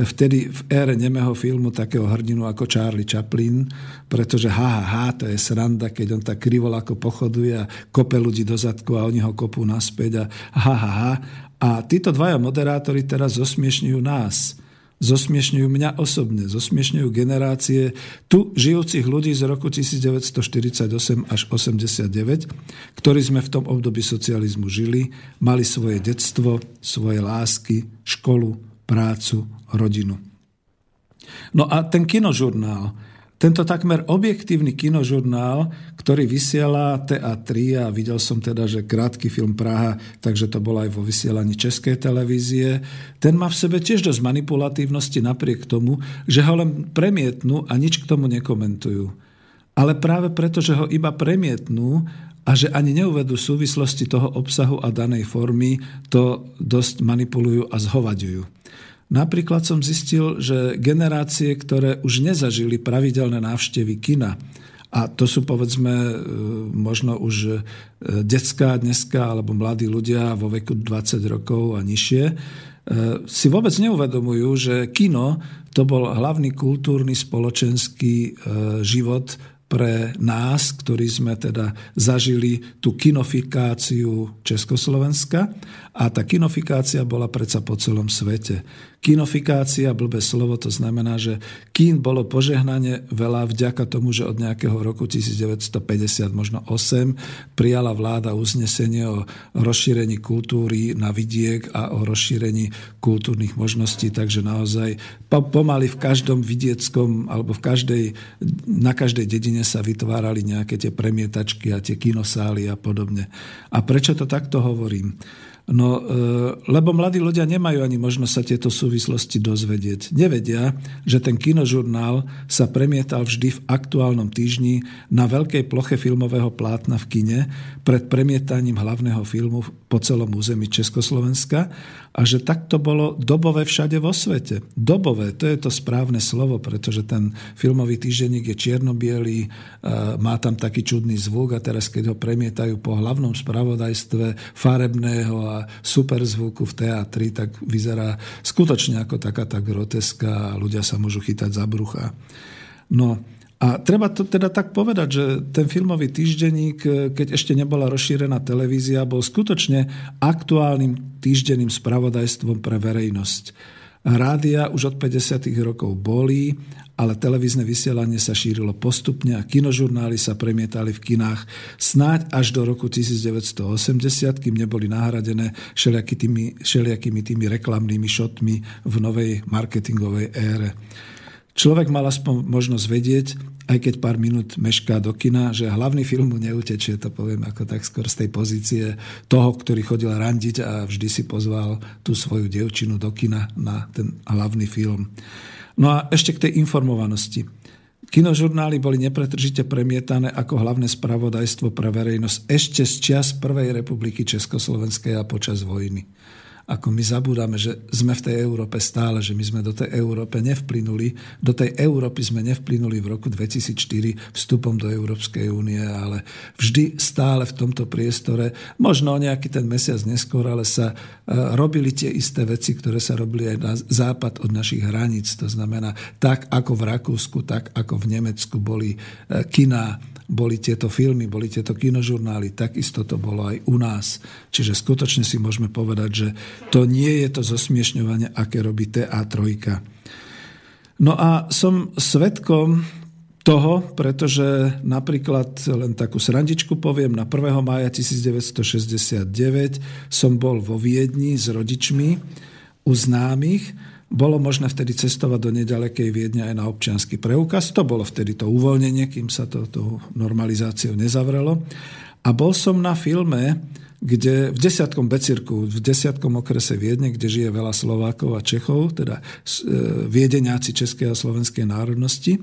Speaker 1: vtedy v ére nemého filmu takého hrdinu ako Charlie Chaplin, pretože ha, ha, ha, to je sranda, keď on tak krivolako pochoduje a kope ľudí do zadku a oni ho kopú naspäť a ha, ha, ha. A títo dvaja moderátori teraz zosmiešňujú nás. Zosmiešňujú mňa osobne, zosmiešňujú generácie tu žijúcich ľudí z roku 1948 až 89, ktorí sme v tom období socializmu žili, mali svoje detstvo, svoje lásky, školu, prácu, rodinu. No a ten kinožurnál, tento takmer objektívny kinožurnál, ktorý vysiela TA3 a videl som teda, že krátky film Praha, takže to bolo aj vo vysielaní Českej televízie, ten má v sebe tiež dosť manipulatívnosti napriek tomu, že ho len premietnú a nič k tomu nekomentujú. Ale práve preto, že ho iba premietnú a že ani neuvedú súvislosti toho obsahu a danej formy, to dosť manipulujú a zhovaďujú. Napríklad som zistil, že generácie, ktoré už nezažili pravidelné návštevy kina, a to sú povedzme e, možno už e, detská dneska alebo mladí ľudia vo veku 20 rokov a nižšie, e, si vôbec neuvedomujú, že kino to bol hlavný kultúrny spoločenský život pre nás, ktorí sme teda zažili tú kinofikáciu Československa a tá kinofikácia bola predsa po celom svete. Kinofikácia, blbé slovo, to znamená, že kín bolo požehnanie veľa vďaka tomu, že od nejakého roku 1950, možno 8, prijala vláda uznesenie o rozšírení kultúry na vidiek a o rozšírení kultúrnych možností, takže naozaj pomaly v každom vidieckom alebo v každej, na každej dedine sa vytvárali nejaké tie premietačky a tie kinosály a podobne. A prečo to takto hovorím? No, e, lebo mladí ľudia nemajú ani možnosť sa tieto súvislosti dozvedieť. Nevedia, že ten kinožurnál sa premietal vždy v aktuálnom týždni na veľkej ploche filmového plátna v kine pred premietaním hlavného filmu po celom území Československa a že takto bolo dobové všade vo svete. Dobové, to je to správne slovo, pretože ten filmový týždenník je čiernobielý, má tam taký čudný zvuk a teraz keď ho premietajú po hlavnom spravodajstve farebného a super zvuku v teatri, tak vyzerá skutočne ako taká tá groteska a ľudia sa môžu chytať za brucha. No, a treba to teda tak povedať, že ten filmový týždenník, e, keď ešte nebola rozšírená televízia, bol skutočne aktuálnym týždenným spravodajstvom pre verejnosť. Rádia už od 50. rokov boli, ale televízne vysielanie sa šírilo postupne a kinožurnály sa premietali v kinách snáď až do roku 1980, kým neboli nahradené všelijakými tými, tými reklamnými šotmi v novej marketingovej ére. Človek mal aspoň možnosť vedieť, aj keď pár minút mešká do kina, že hlavný film mu neutečie, to poviem ako tak skôr z tej pozície toho, ktorý chodil randiť a vždy si pozval tú svoju devčinu do kina na ten hlavný film. No a ešte k tej informovanosti. Kinožurnály boli nepretržite premietané ako hlavné spravodajstvo pre verejnosť ešte z čias Prvej republiky Československej a počas vojny ako my zabúdame, že sme v tej Európe stále, že my sme do tej Európe nevplynuli. Do tej Európy sme nevplynuli v roku 2004 vstupom do Európskej únie, ale vždy stále v tomto priestore, možno nejaký ten mesiac neskôr, ale sa e, robili tie isté veci, ktoré sa robili aj na západ od našich hraníc. To znamená, tak ako v Rakúsku, tak ako v Nemecku boli e, kina boli tieto filmy, boli tieto kinožurnály, takisto to bolo aj u nás. Čiže skutočne si môžeme povedať, že to nie je to zosmiešňovanie, aké robí TA3. No a som svetkom toho, pretože napríklad len takú srandičku poviem, na 1. mája 1969 som bol vo Viedni s rodičmi u známych bolo možné vtedy cestovať do nedalekej Viedne aj na občiansky preukaz. To bolo vtedy to uvoľnenie, kým sa to tou normalizáciou nezavrelo. A bol som na filme, kde v desiatkom Becirku, v desiatkom okrese Viedne, kde žije veľa Slovákov a Čechov, teda e, viedeňáci českej a slovenskej národnosti.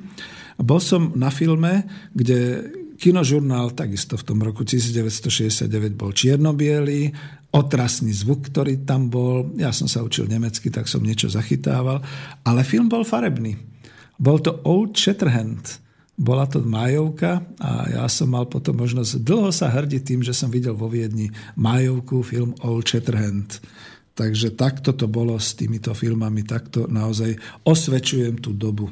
Speaker 1: A bol som na filme, kde kinožurnál takisto v tom roku 1969 bol čiernobiely, otrasný zvuk, ktorý tam bol. Ja som sa učil nemecky, tak som niečo zachytával. Ale film bol farebný. Bol to Old Shatterhand. Bola to majovka a ja som mal potom možnosť dlho sa hrdiť tým, že som videl vo Viedni majovku, film Old Shatterhand. Takže takto to bolo s týmito filmami, takto naozaj osvečujem tú dobu.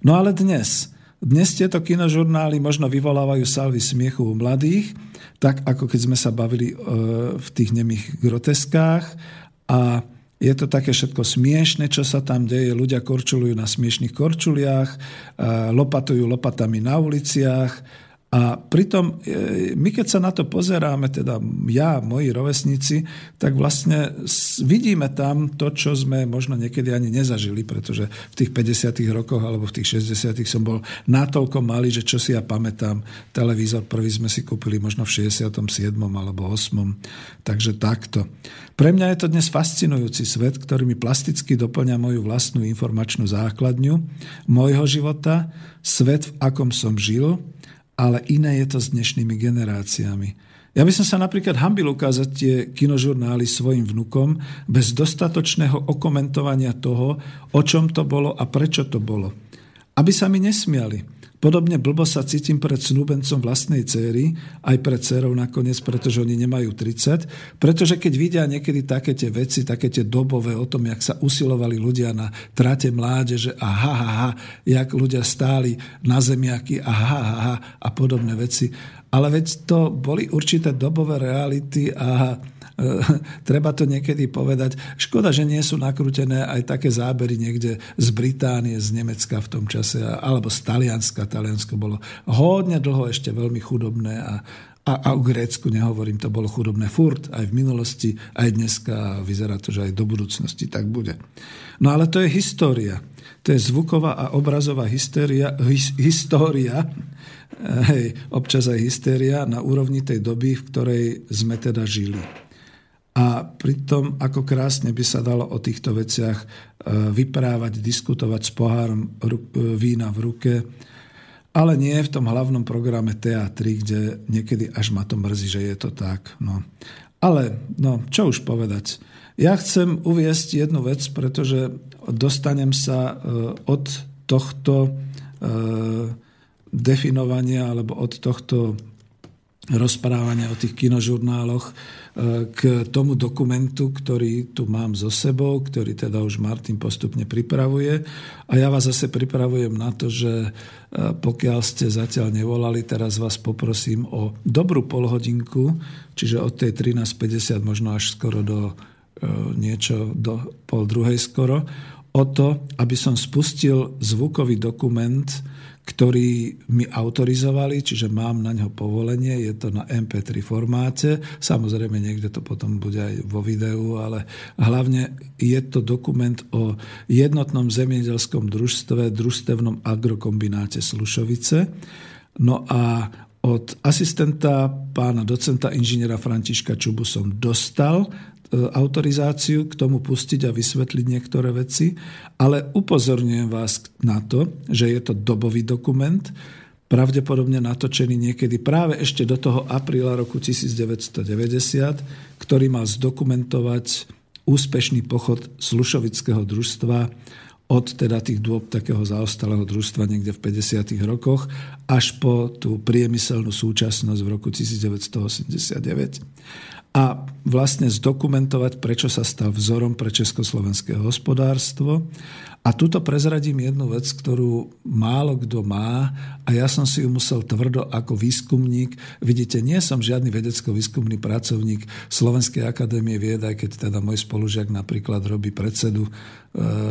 Speaker 1: No ale dnes, dnes tieto kinožurnály možno vyvolávajú salvy smiechu u mladých, tak ako keď sme sa bavili e, v tých nemých groteskách a je to také všetko smiešne, čo sa tam deje. Ľudia korčulujú na smiešných korčuliach, e, lopatujú lopatami na uliciach, a pritom, e, my keď sa na to pozeráme, teda ja, moji rovesníci, tak vlastne vidíme tam to, čo sme možno niekedy ani nezažili, pretože v tých 50. rokoch alebo v tých 60. som bol natoľko malý, že čo si ja pamätám, televízor prvý sme si kúpili možno v 67. alebo 8. Takže takto. Pre mňa je to dnes fascinujúci svet, ktorý mi plasticky doplňa moju vlastnú informačnú základňu môjho života, svet, v akom som žil, ale iné je to s dnešnými generáciami. Ja by som sa napríklad hambil ukázať tie kinožurnály svojim vnukom bez dostatočného okomentovania toho, o čom to bolo a prečo to bolo. Aby sa mi nesmiali. Podobne blbo sa cítim pred snúbencom vlastnej céry, aj pred dcerou nakoniec, pretože oni nemajú 30, pretože keď vidia niekedy také tie veci, také tie dobové o tom, jak sa usilovali ľudia na trate mládeže a ha, ha, ha, jak ľudia stáli na zemiaky a ha, ha, ha a podobné veci. Ale veď to boli určité dobové reality a treba to niekedy povedať. Škoda, že nie sú nakrútené aj také zábery niekde z Británie, z Nemecka v tom čase, alebo z Talianska. Taliansko bolo hodne dlho ešte veľmi chudobné a, a, a o Grécku nehovorím, to bolo chudobné furt, aj v minulosti, aj dneska a vyzerá to, že aj do budúcnosti tak bude. No ale to je história. To je zvuková a obrazová hysteria, his, história, hej, občas aj hystéria na úrovni tej doby, v ktorej sme teda žili. A pritom, ako krásne by sa dalo o týchto veciach e, vyprávať, diskutovať s pohárom e, vína v ruke, ale nie v tom hlavnom programe teatry, kde niekedy až ma to mrzí, že je to tak. No. Ale, no, čo už povedať. Ja chcem uviesť jednu vec, pretože dostanem sa e, od tohto definovania alebo od tohto rozprávania o tých kinožurnáloch k tomu dokumentu, ktorý tu mám so sebou, ktorý teda už Martin postupne pripravuje. A ja vás zase pripravujem na to, že e, pokiaľ ste zatiaľ nevolali, teraz vás poprosím o dobrú polhodinku, čiže od tej 13.50 možno až skoro do e, niečo do pol druhej skoro, o to, aby som spustil zvukový dokument, ktorý mi autorizovali, čiže mám na ňo povolenie, je to na MP3 formáte, samozrejme niekde to potom bude aj vo videu, ale hlavne je to dokument o jednotnom zemiedelskom družstve, družstevnom agrokombináte Slušovice. No a od asistenta pána docenta inžiniera Františka Čubu som dostal autorizáciu k tomu pustiť a vysvetliť niektoré veci, ale upozorňujem vás na to, že je to dobový dokument, pravdepodobne natočený niekedy práve ešte do toho apríla roku 1990, ktorý mal zdokumentovať úspešný pochod Slušovického družstva od teda tých dôb takého zaostalého družstva niekde v 50. rokoch až po tú priemyselnú súčasnosť v roku 1989 a vlastne zdokumentovať, prečo sa stal vzorom pre československé hospodárstvo. A tuto prezradím jednu vec, ktorú málo kto má a ja som si ju musel tvrdo ako výskumník. Vidíte, nie som žiadny vedecko-výskumný pracovník Slovenskej akadémie vied, aj keď teda môj spolužiak napríklad robí predsedu e,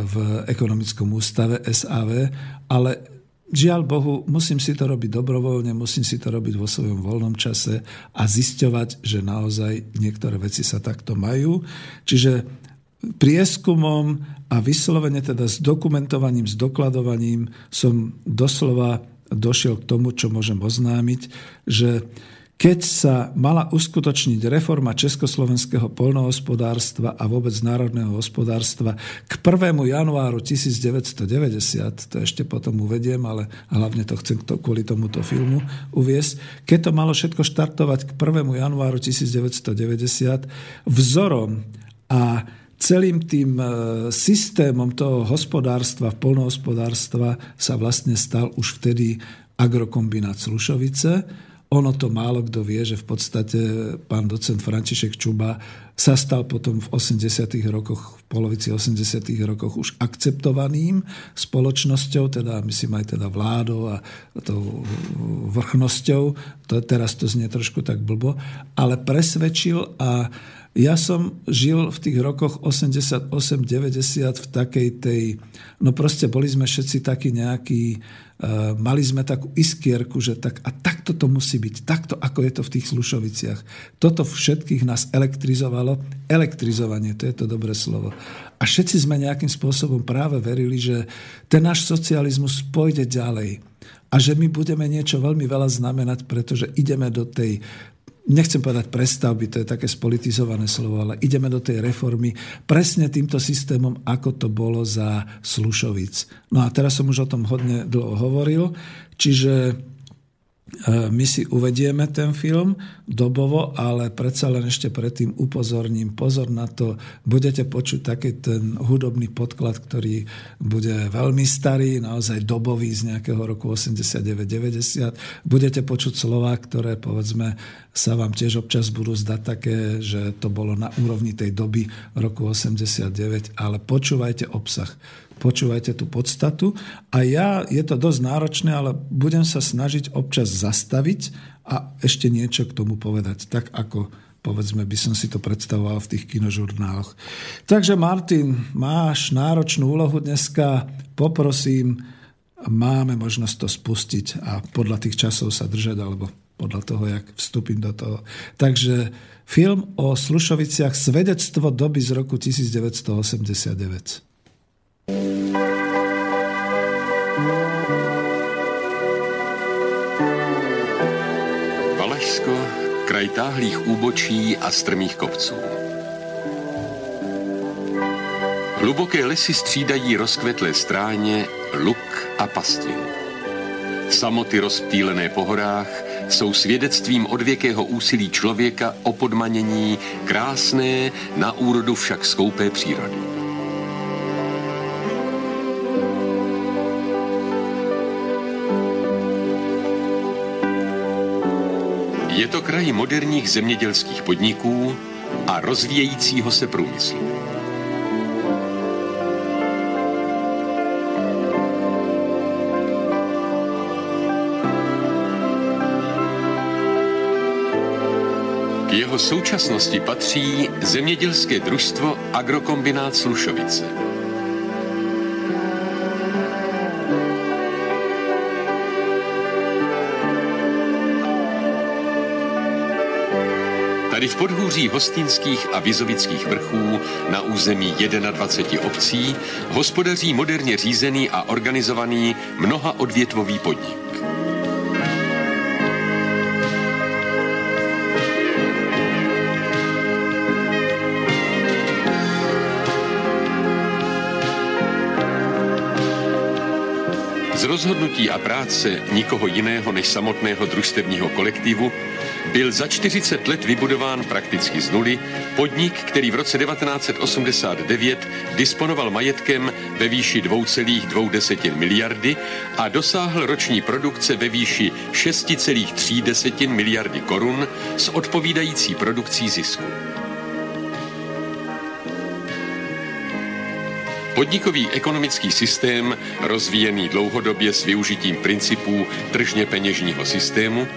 Speaker 1: v ekonomickom ústave SAV, ale Žiaľ Bohu, musím si to robiť dobrovoľne, musím si to robiť vo svojom voľnom čase a zisťovať, že naozaj niektoré veci sa takto majú. Čiže prieskumom a vyslovene teda s dokumentovaním, s dokladovaním som doslova došiel k tomu, čo môžem oznámiť, že keď sa mala uskutočniť reforma československého polnohospodárstva a vôbec národného hospodárstva k 1. januáru 1990, to ešte potom uvediem, ale hlavne to chcem kvôli tomuto filmu uviesť, keď to malo všetko štartovať k 1. januáru 1990, vzorom a celým tým e, systémom toho hospodárstva, polnohospodárstva sa vlastne stal už vtedy agrokombinát Slušovice, ono to málo kto vie, že v podstate pán docent František Čuba sa stal potom v 80. rokoch, v polovici 80. rokoch už akceptovaným spoločnosťou, teda myslím aj teda vládou a tou vrchnosťou. To, teraz to znie trošku tak blbo, ale presvedčil a ja som žil v tých rokoch 88-90 v takej tej, no proste boli sme všetci takí nejakí, mali sme takú iskierku, že tak a takto to musí byť, takto ako je to v tých Slušoviciach. Toto všetkých nás elektrizovalo. Elektrizovanie, to je to dobré slovo. A všetci sme nejakým spôsobom práve verili, že ten náš socializmus pôjde ďalej a že my budeme niečo veľmi veľa znamenať, pretože ideme do tej nechcem povedať prestavby, to je také spolitizované slovo, ale ideme do tej reformy presne týmto systémom, ako to bolo za Slušovic. No a teraz som už o tom hodne dlho hovoril, čiže my si uvedieme ten film dobovo, ale predsa len ešte predtým upozorním. Pozor na to, budete počuť taký ten hudobný podklad, ktorý bude veľmi starý, naozaj dobový z nejakého roku 89-90. Budete počuť slova, ktoré povedzme sa vám tiež občas budú zdať také, že to bolo na úrovni tej doby roku 89, ale počúvajte obsah počúvajte tú podstatu. A ja, je to dosť náročné, ale budem sa snažiť občas zastaviť a ešte niečo k tomu povedať, tak ako povedzme, by som si to predstavoval v tých kinožurnáloch. Takže Martin, máš náročnú úlohu dneska, poprosím, máme možnosť to spustiť a podľa tých časov sa držať, alebo podľa toho, jak vstúpim do toho. Takže film o Slušoviciach Svedectvo doby z roku 1989.
Speaker 6: Valašsko, kraj táhlých úbočí a strmých kopců. Hluboké lesy střídají rozkvetlé stráně, luk a pastin. Samoty rozptýlené po horách jsou svědectvím odvěkého úsilí člověka o podmanění krásné, na úrodu však skoupé přírody. Je to kraj moderních zemědělských podniků a rozvíjejícího se průmyslu. K jeho současnosti patří zemědělské družstvo Agrokombinát Slušovice. Tady v podhůří hostinských a vizovických vrchů na území 21 obcí hospodaří moderně řízený a organizovaný mnoha odvětvový podnik. Z rozhodnutí a práce nikoho jiného než samotného družstevního kolektivu byl za 40 let vybudován prakticky z nuly podnik, který v roce 1989 disponoval majetkem ve výši 2,2 miliardy a dosáhl roční produkce ve výši 6,3 miliardy korun s odpovídající produkcí zisku. Podnikový ekonomický systém, rozvíjený dlouhodobě s využitím principů tržně peněžního systému,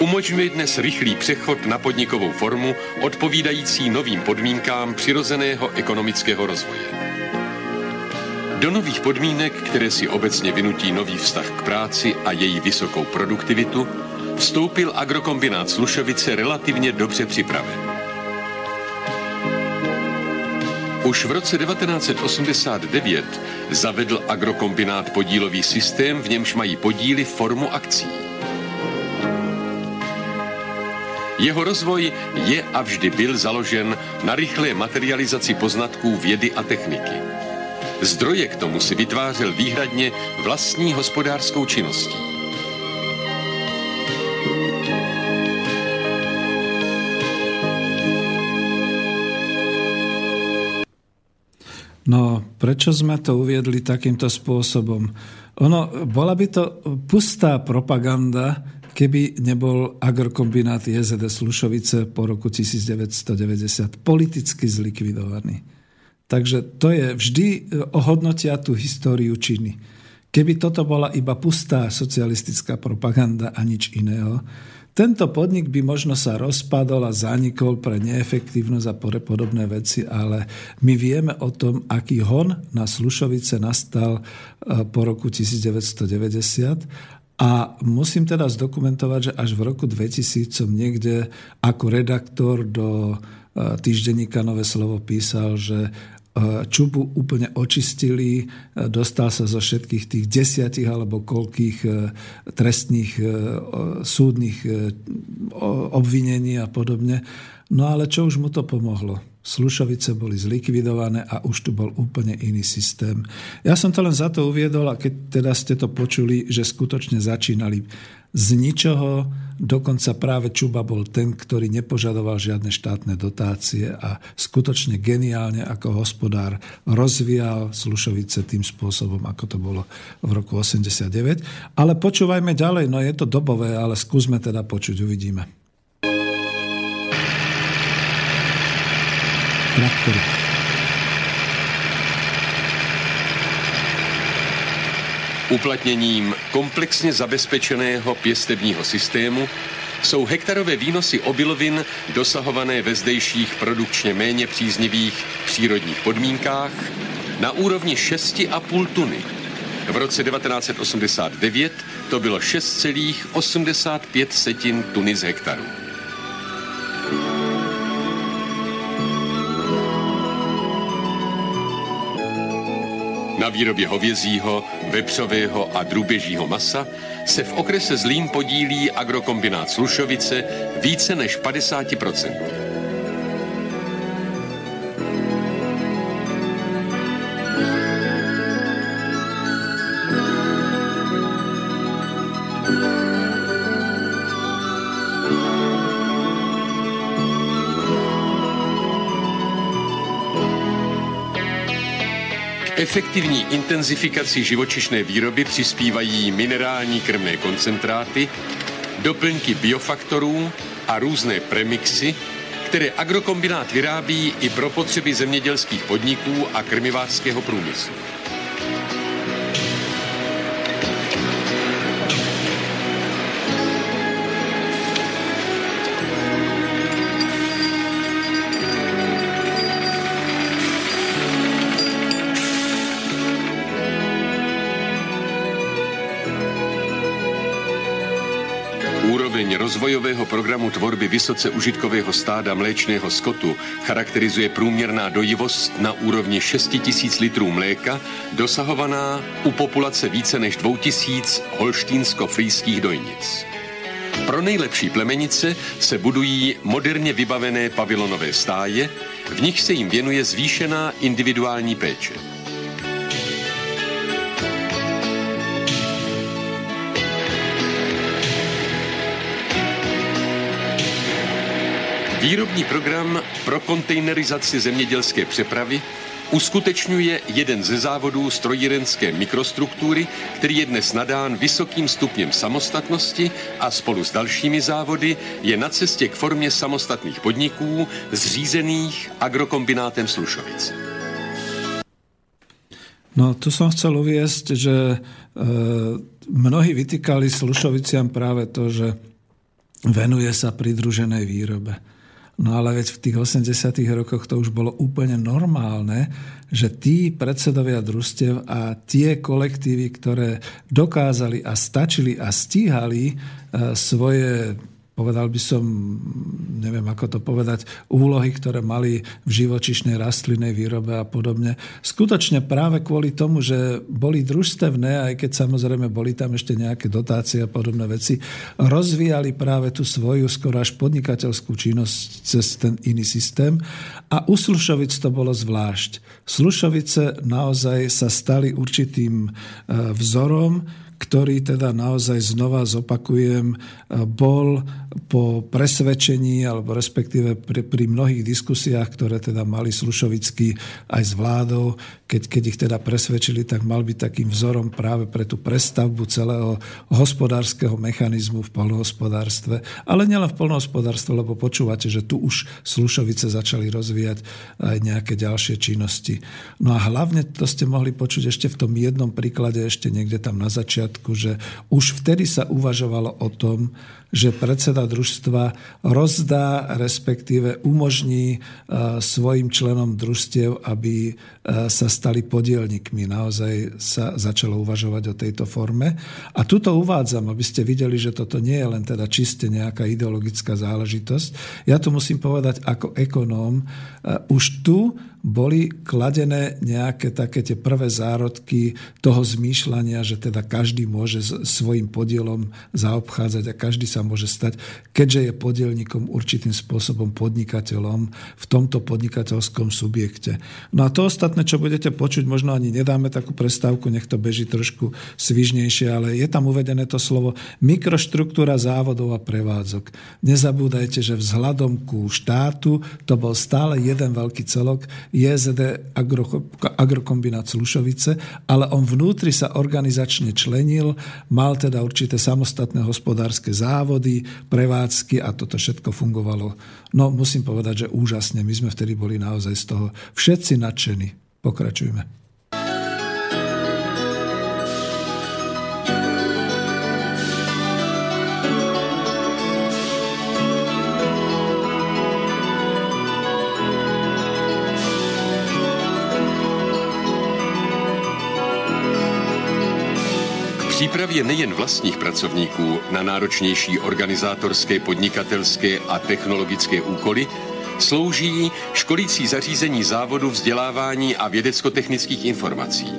Speaker 6: umožňuje dnes rychlý přechod na podnikovou formu odpovídající novým podmínkám přirozeného ekonomického rozvoje. Do nových podmínek, které si obecně vynutí nový vztah k práci a její vysokou produktivitu, vstoupil agrokombinát Slušovice relativně dobře připraven. Už v roce 1989 zavedl agrokombinát podílový systém, v němž mají podíly formu akcí. Jeho rozvoj je a vždy byl založen na rychlé materializaci poznatků vědy a techniky. Zdroje k tomu si vytvářel výhradně vlastní hospodářskou činností.
Speaker 1: No, prečo sme to uviedli takýmto spôsobom? Ono, bola by to pustá propaganda, keby nebol agrokombinát JZD Slušovice po roku 1990 politicky zlikvidovaný. Takže to je vždy ohodnotia tú históriu činy. Keby toto bola iba pustá socialistická propaganda a nič iného, tento podnik by možno sa rozpadol a zanikol pre neefektívnosť a podobné veci, ale my vieme o tom, aký hon na Slušovice nastal e, po roku 1990 a musím teda zdokumentovať, že až v roku 2000 som niekde ako redaktor do e, týždenníka Nové slovo písal, že E, Čubu úplne očistili, e, dostal sa zo všetkých tých desiatich alebo koľkých trestných súdnych obvinení a podobne. No ale čo už mu to pomohlo? Slušovice boli zlikvidované a už tu bol úplne iný systém. Ja som to len za to uviedol a keď teda ste to počuli, že skutočne začínali z ničoho, dokonca práve Čuba bol ten, ktorý nepožadoval žiadne štátne dotácie a skutočne geniálne ako hospodár rozvíjal Slušovice tým spôsobom, ako to bolo v roku 89. Ale počúvajme ďalej, no je to dobové, ale skúsme teda počuť, uvidíme.
Speaker 6: Traktory. Uplatněním komplexně zabezpečeného pěstebního systému jsou hektarové výnosy obilovin dosahované ve zdejších produkčně méně příznivých přírodních podmínkách na úrovni 6,5 tuny. V roce 1989 to bylo 6,85 tuny z hektaru. Na výrobě hovězího, vepřového a drůběžího masa se v okrese Zlín podílí agrokombinát Slušovice více než 50%. Efektivní intenzifikaci živočišné výroby přispívají minerální krmné koncentráty, doplňky biofaktorů a různé premixy, které agrokombinát vyrábí i pro potřeby zemědělských podniků a krmivářského průmyslu. Rozvojového programu tvorby vysoce užitkového stáda mléčného skotu charakterizuje průměrná dojivost na úrovni 6 000 litrů mléka, dosahovaná u populace více než 2000 holštínsko-frýských dojnic. Pro nejlepší plemenice se budují moderně vybavené pavilonové stáje, v nich se jim věnuje zvýšená individuální péče. Výrobní program pro kontejnerizaci zemědělské přepravy uskutečňuje jeden ze závodů strojírenské mikrostruktury, který je dnes nadán vysokým stupněm samostatnosti a spolu s dalšími závody je na cestě k formě samostatných podniků zřízených agrokombinátem Slušovic.
Speaker 1: No, tu som chcel uviesť, že e, mnohí vytýkali Slušoviciam práve to, že venuje sa pridruženej výrobe. No ale veď v tých 80 rokoch to už bolo úplne normálne, že tí predsedovia družstev a tie kolektívy, ktoré dokázali a stačili a stíhali e, svoje povedal by som, neviem ako to povedať, úlohy, ktoré mali v živočišnej rastlinnej výrobe a podobne. Skutočne práve kvôli tomu, že boli družstevné, aj keď samozrejme boli tam ešte nejaké dotácie a podobné veci, rozvíjali práve tú svoju skoro až podnikateľskú činnosť cez ten iný systém a u Slušovic to bolo zvlášť. Slušovice naozaj sa stali určitým e, vzorom, ktorý teda naozaj znova zopakujem, e, bol po presvedčení, alebo respektíve pri, pri mnohých diskusiách, ktoré teda mali Slušovický aj s vládou, keď, keď ich teda presvedčili, tak mal byť takým vzorom práve pre tú prestavbu celého hospodárskeho mechanizmu v polnohospodárstve. Ale nielen v polnohospodárstve, lebo počúvate, že tu už Slušovice začali rozvíjať aj nejaké ďalšie činnosti. No a hlavne to ste mohli počuť ešte v tom jednom príklade, ešte niekde tam na začiatku, že už vtedy sa uvažovalo o tom, že predseda družstva rozdá, respektíve umožní e, svojim členom družstiev, aby e, sa stali podielnikmi. Naozaj sa začalo uvažovať o tejto forme. A tuto uvádzam, aby ste videli, že toto nie je len teda čiste nejaká ideologická záležitosť. Ja to musím povedať ako ekonóm. E, už tu boli kladené nejaké také tie prvé zárodky toho zmýšľania, že teda každý môže svojim podielom zaobchádzať a každý sa môže stať, keďže je podielnikom určitým spôsobom podnikateľom v tomto podnikateľskom subjekte. No a to ostatné, čo budete počuť, možno ani nedáme takú prestávku, nech to beží trošku svižnejšie, ale je tam uvedené to slovo mikroštruktúra závodov a prevádzok. Nezabúdajte, že vzhľadom ku štátu to bol stále jeden veľký celok, JZD Agro, Agrokombinát Slušovice, ale on vnútri sa organizačne členil, mal teda určité samostatné hospodárske závody, prevádzky a toto všetko fungovalo. No musím povedať, že úžasne. My sme vtedy boli naozaj z toho všetci nadšení. Pokračujme.
Speaker 6: Přípravě nejen vlastních pracovníků na náročnější organizátorské, podnikatelské a technologické úkoly slouží školící zařízení závodu vzdělávání a vědecko-technických informací.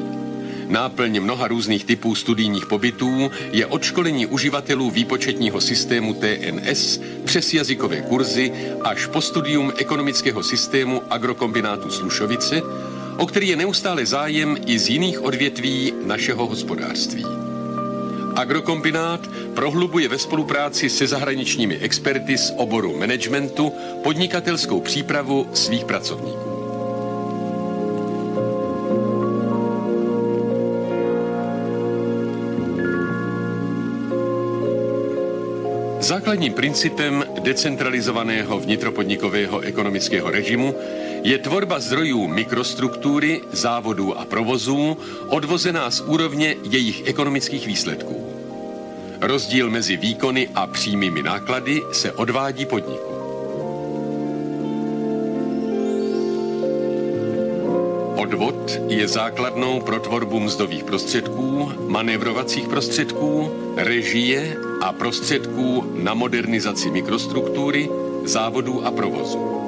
Speaker 6: Náplň mnoha různých typů studijních pobytů je odškolení uživatelů výpočetního systému TNS přes jazykové kurzy až po studium ekonomického systému agrokombinátu Slušovice, o který je neustále zájem i z jiných odvětví našeho hospodářství. Agrokombinát prohlubuje ve spolupráci se zahraničními experty z oboru managementu podnikatelskou přípravu svých pracovníků. Základním principem decentralizovaného vnitropodnikového ekonomického režimu je tvorba zdrojů mikrostruktury, závodů a provozů odvozená z úrovně jejich ekonomických výsledků. Rozdíl mezi výkony a přímými náklady se odvádí podniku. Odvod je základnou pro tvorbu mzdových prostředků, manévrovacích prostředků, režie a prostředků na modernizaci mikrostruktury, závodů a provozu.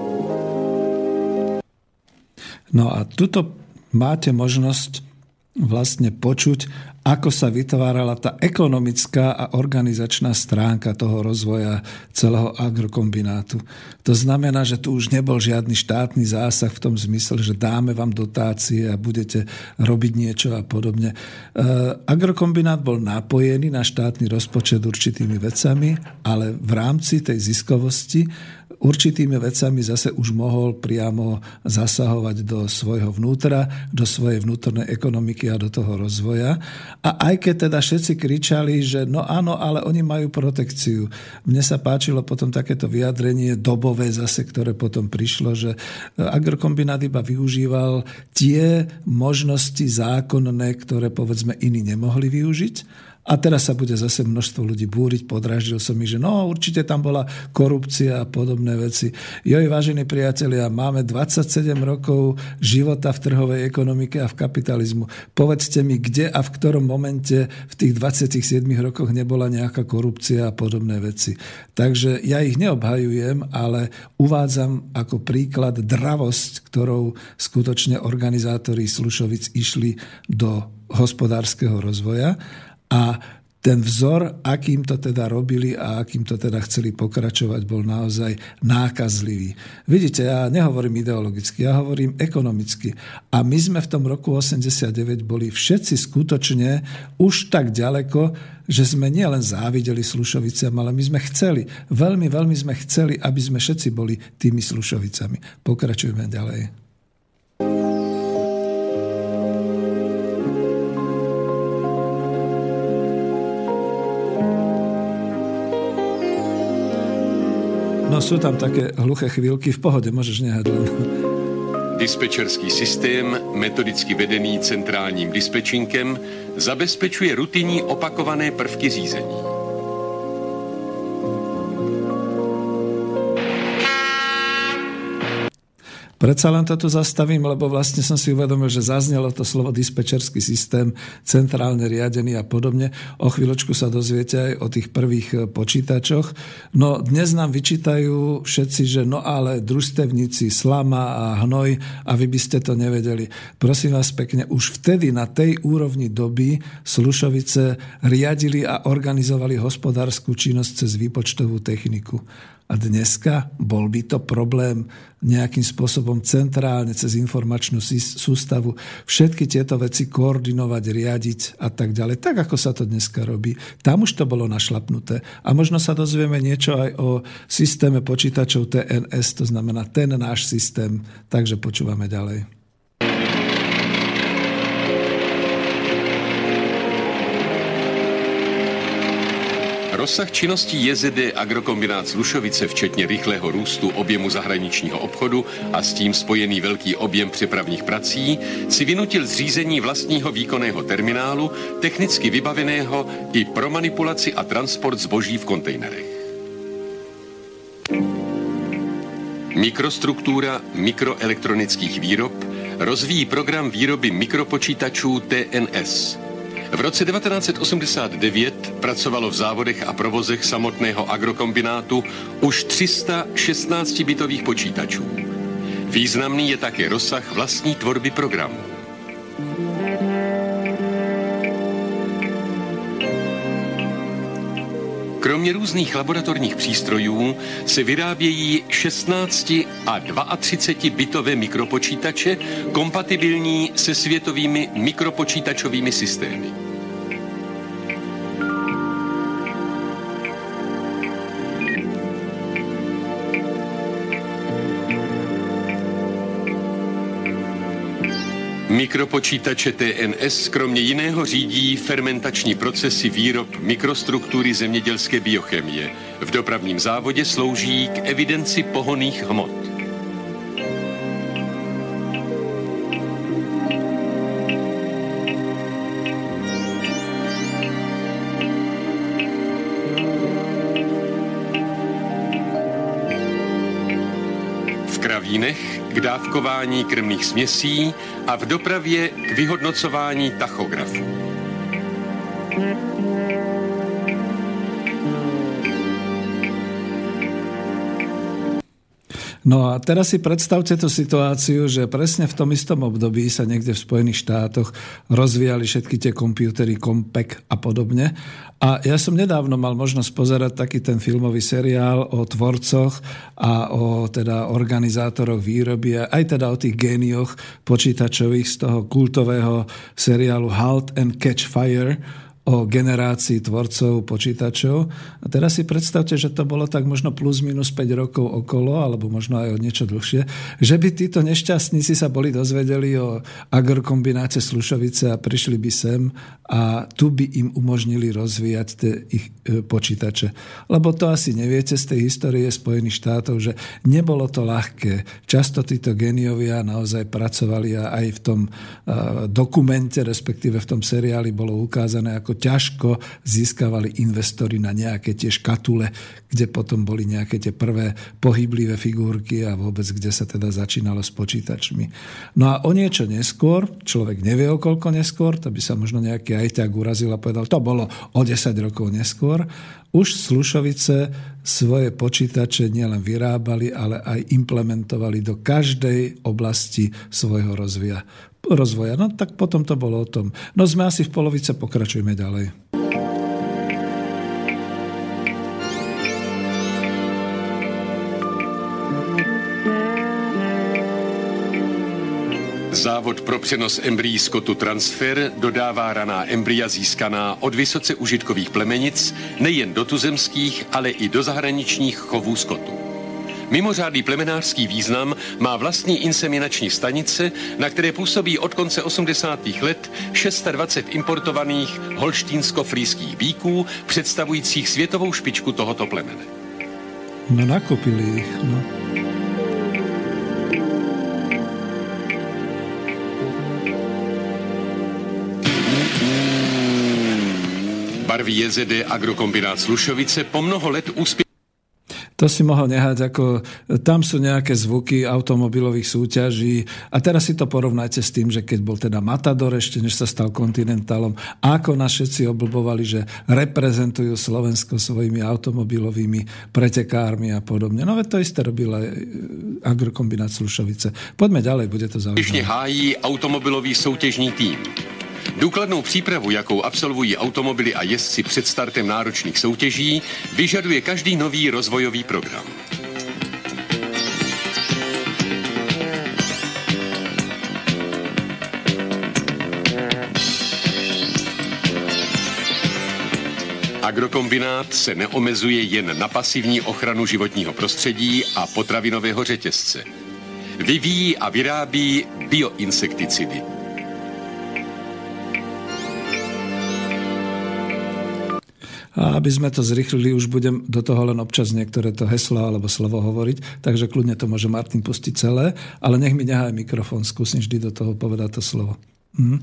Speaker 1: No a tuto máte možnosť vlastne počuť, ako sa vytvárala tá ekonomická a organizačná stránka toho rozvoja celého agrokombinátu. To znamená, že tu už nebol žiadny štátny zásah v tom zmysle, že dáme vám dotácie a budete robiť niečo a podobne. E, agrokombinát bol napojený na štátny rozpočet určitými vecami, ale v rámci tej ziskovosti určitými vecami zase už mohol priamo zasahovať do svojho vnútra, do svojej vnútornej ekonomiky a do toho rozvoja. A aj keď teda všetci kričali, že no áno, ale oni majú protekciu. Mne sa páčilo potom takéto vyjadrenie dobové zase, ktoré potom prišlo, že agrokombinát iba využíval tie možnosti zákonné, ktoré povedzme iní nemohli využiť A teraz sa bude zase množstvo ľudí búriť, podráždil som ich, že no určite tam bola korupcia a podobné veci. Joj, vážení priatelia, máme 27 rokov života v trhovej ekonomike a v kapitalizmu. Povedzte mi, kde a v ktorom momente v tých 27 rokoch nebola nejaká korupcia a podobné veci. Takže ja ich neobhajujem, ale uvádzam ako príklad dravosť, ktorou skutočne organizátori Slušovic išli do hospodárskeho rozvoja a ten vzor, akým to teda robili a akým to teda chceli pokračovať, bol naozaj nákazlivý. Vidíte, ja nehovorím ideologicky, ja hovorím ekonomicky. A my sme v tom roku 89 boli všetci skutočne už tak ďaleko, že sme nielen závideli Slušoviciam, ale my sme chceli, veľmi, veľmi sme chceli, aby sme všetci boli tými Slušovicami. Pokračujeme ďalej. Sú tam také hluché chvíľky, v pohode, môžeš nehať len.
Speaker 6: Dispečerský systém, metodicky vedený centrálním dispečinkem, zabezpečuje rutinní opakované prvky řízení.
Speaker 1: Predsa len toto zastavím, lebo vlastne som si uvedomil, že zaznelo to slovo dispečerský systém, centrálne riadený a podobne. O chvíľočku sa dozviete aj o tých prvých e, počítačoch. No dnes nám vyčítajú všetci, že no ale družstevníci, slama a hnoj a vy by ste to nevedeli. Prosím vás pekne, už vtedy na tej úrovni doby Slušovice riadili a organizovali hospodárskú činnosť cez výpočtovú techniku. A dneska bol by to problém nejakým spôsobom centrálne cez informačnú sústavu všetky tieto veci koordinovať, riadiť a tak ďalej. Tak, ako sa to dneska robí. Tam už to bolo našlapnuté. A možno sa dozvieme niečo aj o systéme počítačov TNS, to znamená ten náš systém. Takže počúvame ďalej.
Speaker 6: Rozsah činností JZD Agrokombinát Slušovice, včetně rychlého růstu objemu zahraničního obchodu a s tím spojený velký objem přepravních prací, si vynutil zřízení vlastního výkonného terminálu, technicky vybaveného i pro manipulaci a transport zboží v kontejnerech. Mikrostruktura mikroelektronických výrob rozvíjí program výroby mikropočítačů TNS – v roce 1989 pracovalo v závodech a provozech samotného agrokombinátu už 316 bytových počítačů. Významný je také rozsah vlastní tvorby programu. Kromě různých laboratorních přístrojů se vyrábějí 16 a 32 bitové mikropočítače kompatibilní se světovými mikropočítačovými systémy. Mikropočítače TNS kromě jiného řídí fermentační procesy výrob mikrostruktury zemědělské biochemie. V dopravním závodě slouží k evidenci pohoných hmot. K dávkování krmných směsí a v dopravě k vyhodnocování tachografu.
Speaker 1: No a teraz si predstavte tú situáciu, že presne v tom istom období sa niekde v Spojených štátoch rozvíjali všetky tie kompiútery, Compaq a podobne. A ja som nedávno mal možnosť pozerať taký ten filmový seriál o tvorcoch a o teda organizátoroch výroby a aj teda o tých génioch počítačových z toho kultového seriálu Halt and Catch Fire, o generácii tvorcov počítačov. A teraz si predstavte, že to bolo tak možno plus minus 5 rokov okolo, alebo možno aj o niečo dlhšie, že by títo nešťastníci sa boli dozvedeli o agrokombináte Slušovice a prišli by sem a tu by im umožnili rozvíjať tie ich e, počítače. Lebo to asi neviete z tej histórie Spojených štátov, že nebolo to ľahké. Často títo geniovia naozaj pracovali a aj v tom dokumente, respektíve v tom seriáli bolo ukázané, ako ako ťažko získavali investori na nejaké tie škatule, kde potom boli nejaké tie prvé pohyblivé figurky a vôbec kde sa teda začínalo s počítačmi. No a o niečo neskôr, človek nevie o koľko neskôr, to by sa možno nejaký ajťák urazil a povedal, to bolo o 10 rokov neskôr, už Slušovice svoje počítače nielen vyrábali, ale aj implementovali do každej oblasti svojho rozvoja. Rozvoja. No tak potom to bolo o tom. No sme asi v polovice, pokračujme ďalej.
Speaker 6: Závod pro přenos embryí skotu Transfer dodává raná embrya získaná od vysoce užitkových plemenic nejen do tuzemských, ale i do zahraničních chovů skotu. Mimořádný plemenářský význam má vlastní inseminační stanice, na které působí od konce 80. let 620 importovaných holštínsko-frýských bíků, představujících světovou špičku tohoto plemene.
Speaker 1: No nakopili ich, no.
Speaker 6: Barví JZD Agrokombinát Slušovice po mnoho let úspěch
Speaker 1: to si mohol nehať, ako tam sú nejaké zvuky automobilových súťaží a teraz si to porovnajte s tým, že keď bol teda Matador ešte, než sa stal kontinentálom, ako nás všetci oblbovali, že reprezentujú Slovensko svojimi automobilovými pretekármi a podobne. No to isté robil aj agrokombinát Slušovice. Poďme ďalej, bude to zaujímavé.
Speaker 6: hájí automobilový soutěžní tým. Důkladnou přípravu, jakou absolvují automobily a jezdci před startem náročných soutěží, vyžaduje každý nový rozvojový program. Agrokombinát se neomezuje jen na pasivní ochranu životního prostředí a potravinového řetězce. Vyvíjí a vyrábí bioinsekticidy.
Speaker 1: A aby sme to zrychlili, už budem do toho len občas niektoré to heslo alebo slovo hovoriť, takže kľudne to môže Martin pustiť celé, ale nech mi nehaj mikrofón, skúsim vždy do toho povedať to slovo. Hm?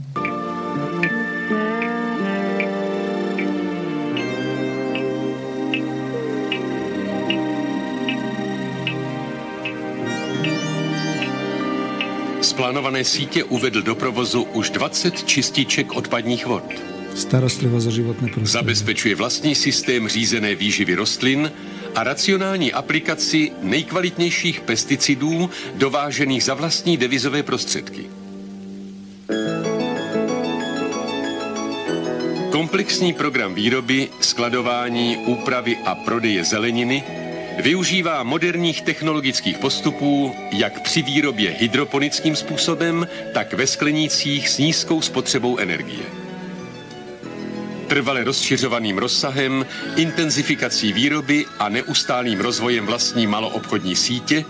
Speaker 6: Plánované sítě uvedl do provozu už 20 čističek odpadních vod.
Speaker 1: Starostlivosť o životné prostredie.
Speaker 6: Zabezpečuje vlastní systém řízené výživy rostlin a racionální aplikaci nejkvalitnějších pesticidů dovážených za vlastní devizové prostředky. Komplexní program výroby, skladování, úpravy a prodeje zeleniny využívá moderních technologických postupů jak při výrobě hydroponickým způsobem, tak ve sklenících s nízkou spotřebou energie trvale rozšiřovaným rozsahem, intenzifikací výroby a neustálým rozvojem vlastní maloobchodní sítě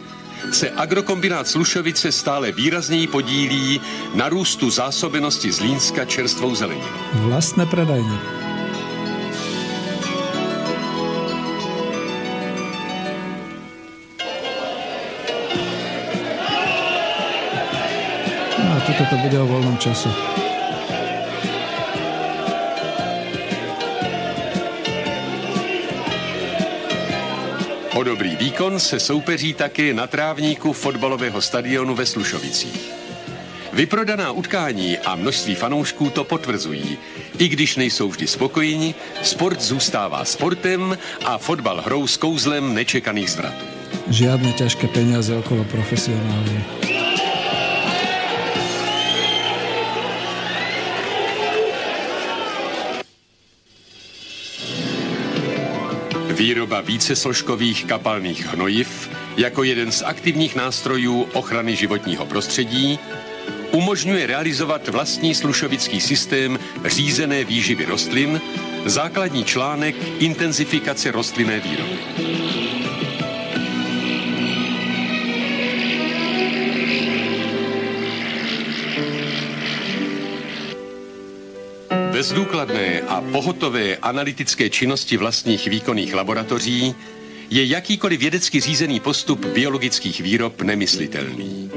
Speaker 6: se agrokombinát Slušovice stále výrazněji podílí na růstu zásobenosti Zlínska čerstvou zeleninou.
Speaker 1: Vlastné predajne. No toto to bude o voľnom čase.
Speaker 6: O dobrý výkon se soupeří také na trávníku fotbalového stadionu ve Slušovicích. Vyprodaná utkání a množství fanoušků to potvrzují. I když nejsou vždy spokojeni, sport zůstává sportem a fotbal hrou s kouzlem nečekaných zvratů.
Speaker 1: Žiadne ťažké peniaze okolo profesionálne.
Speaker 6: Výroba vícesložkových kapalných hnojiv jako jeden z aktivních nástrojů ochrany životního prostředí umožňuje realizovat vlastní slušovický systém řízené výživy rostlin, základní článek intenzifikace rostlinné výroby. Bez a pohotové analytické činnosti vlastních výkonných laboratoří je jakýkoliv vědecky řízený postup biologických výrob nemyslitelný.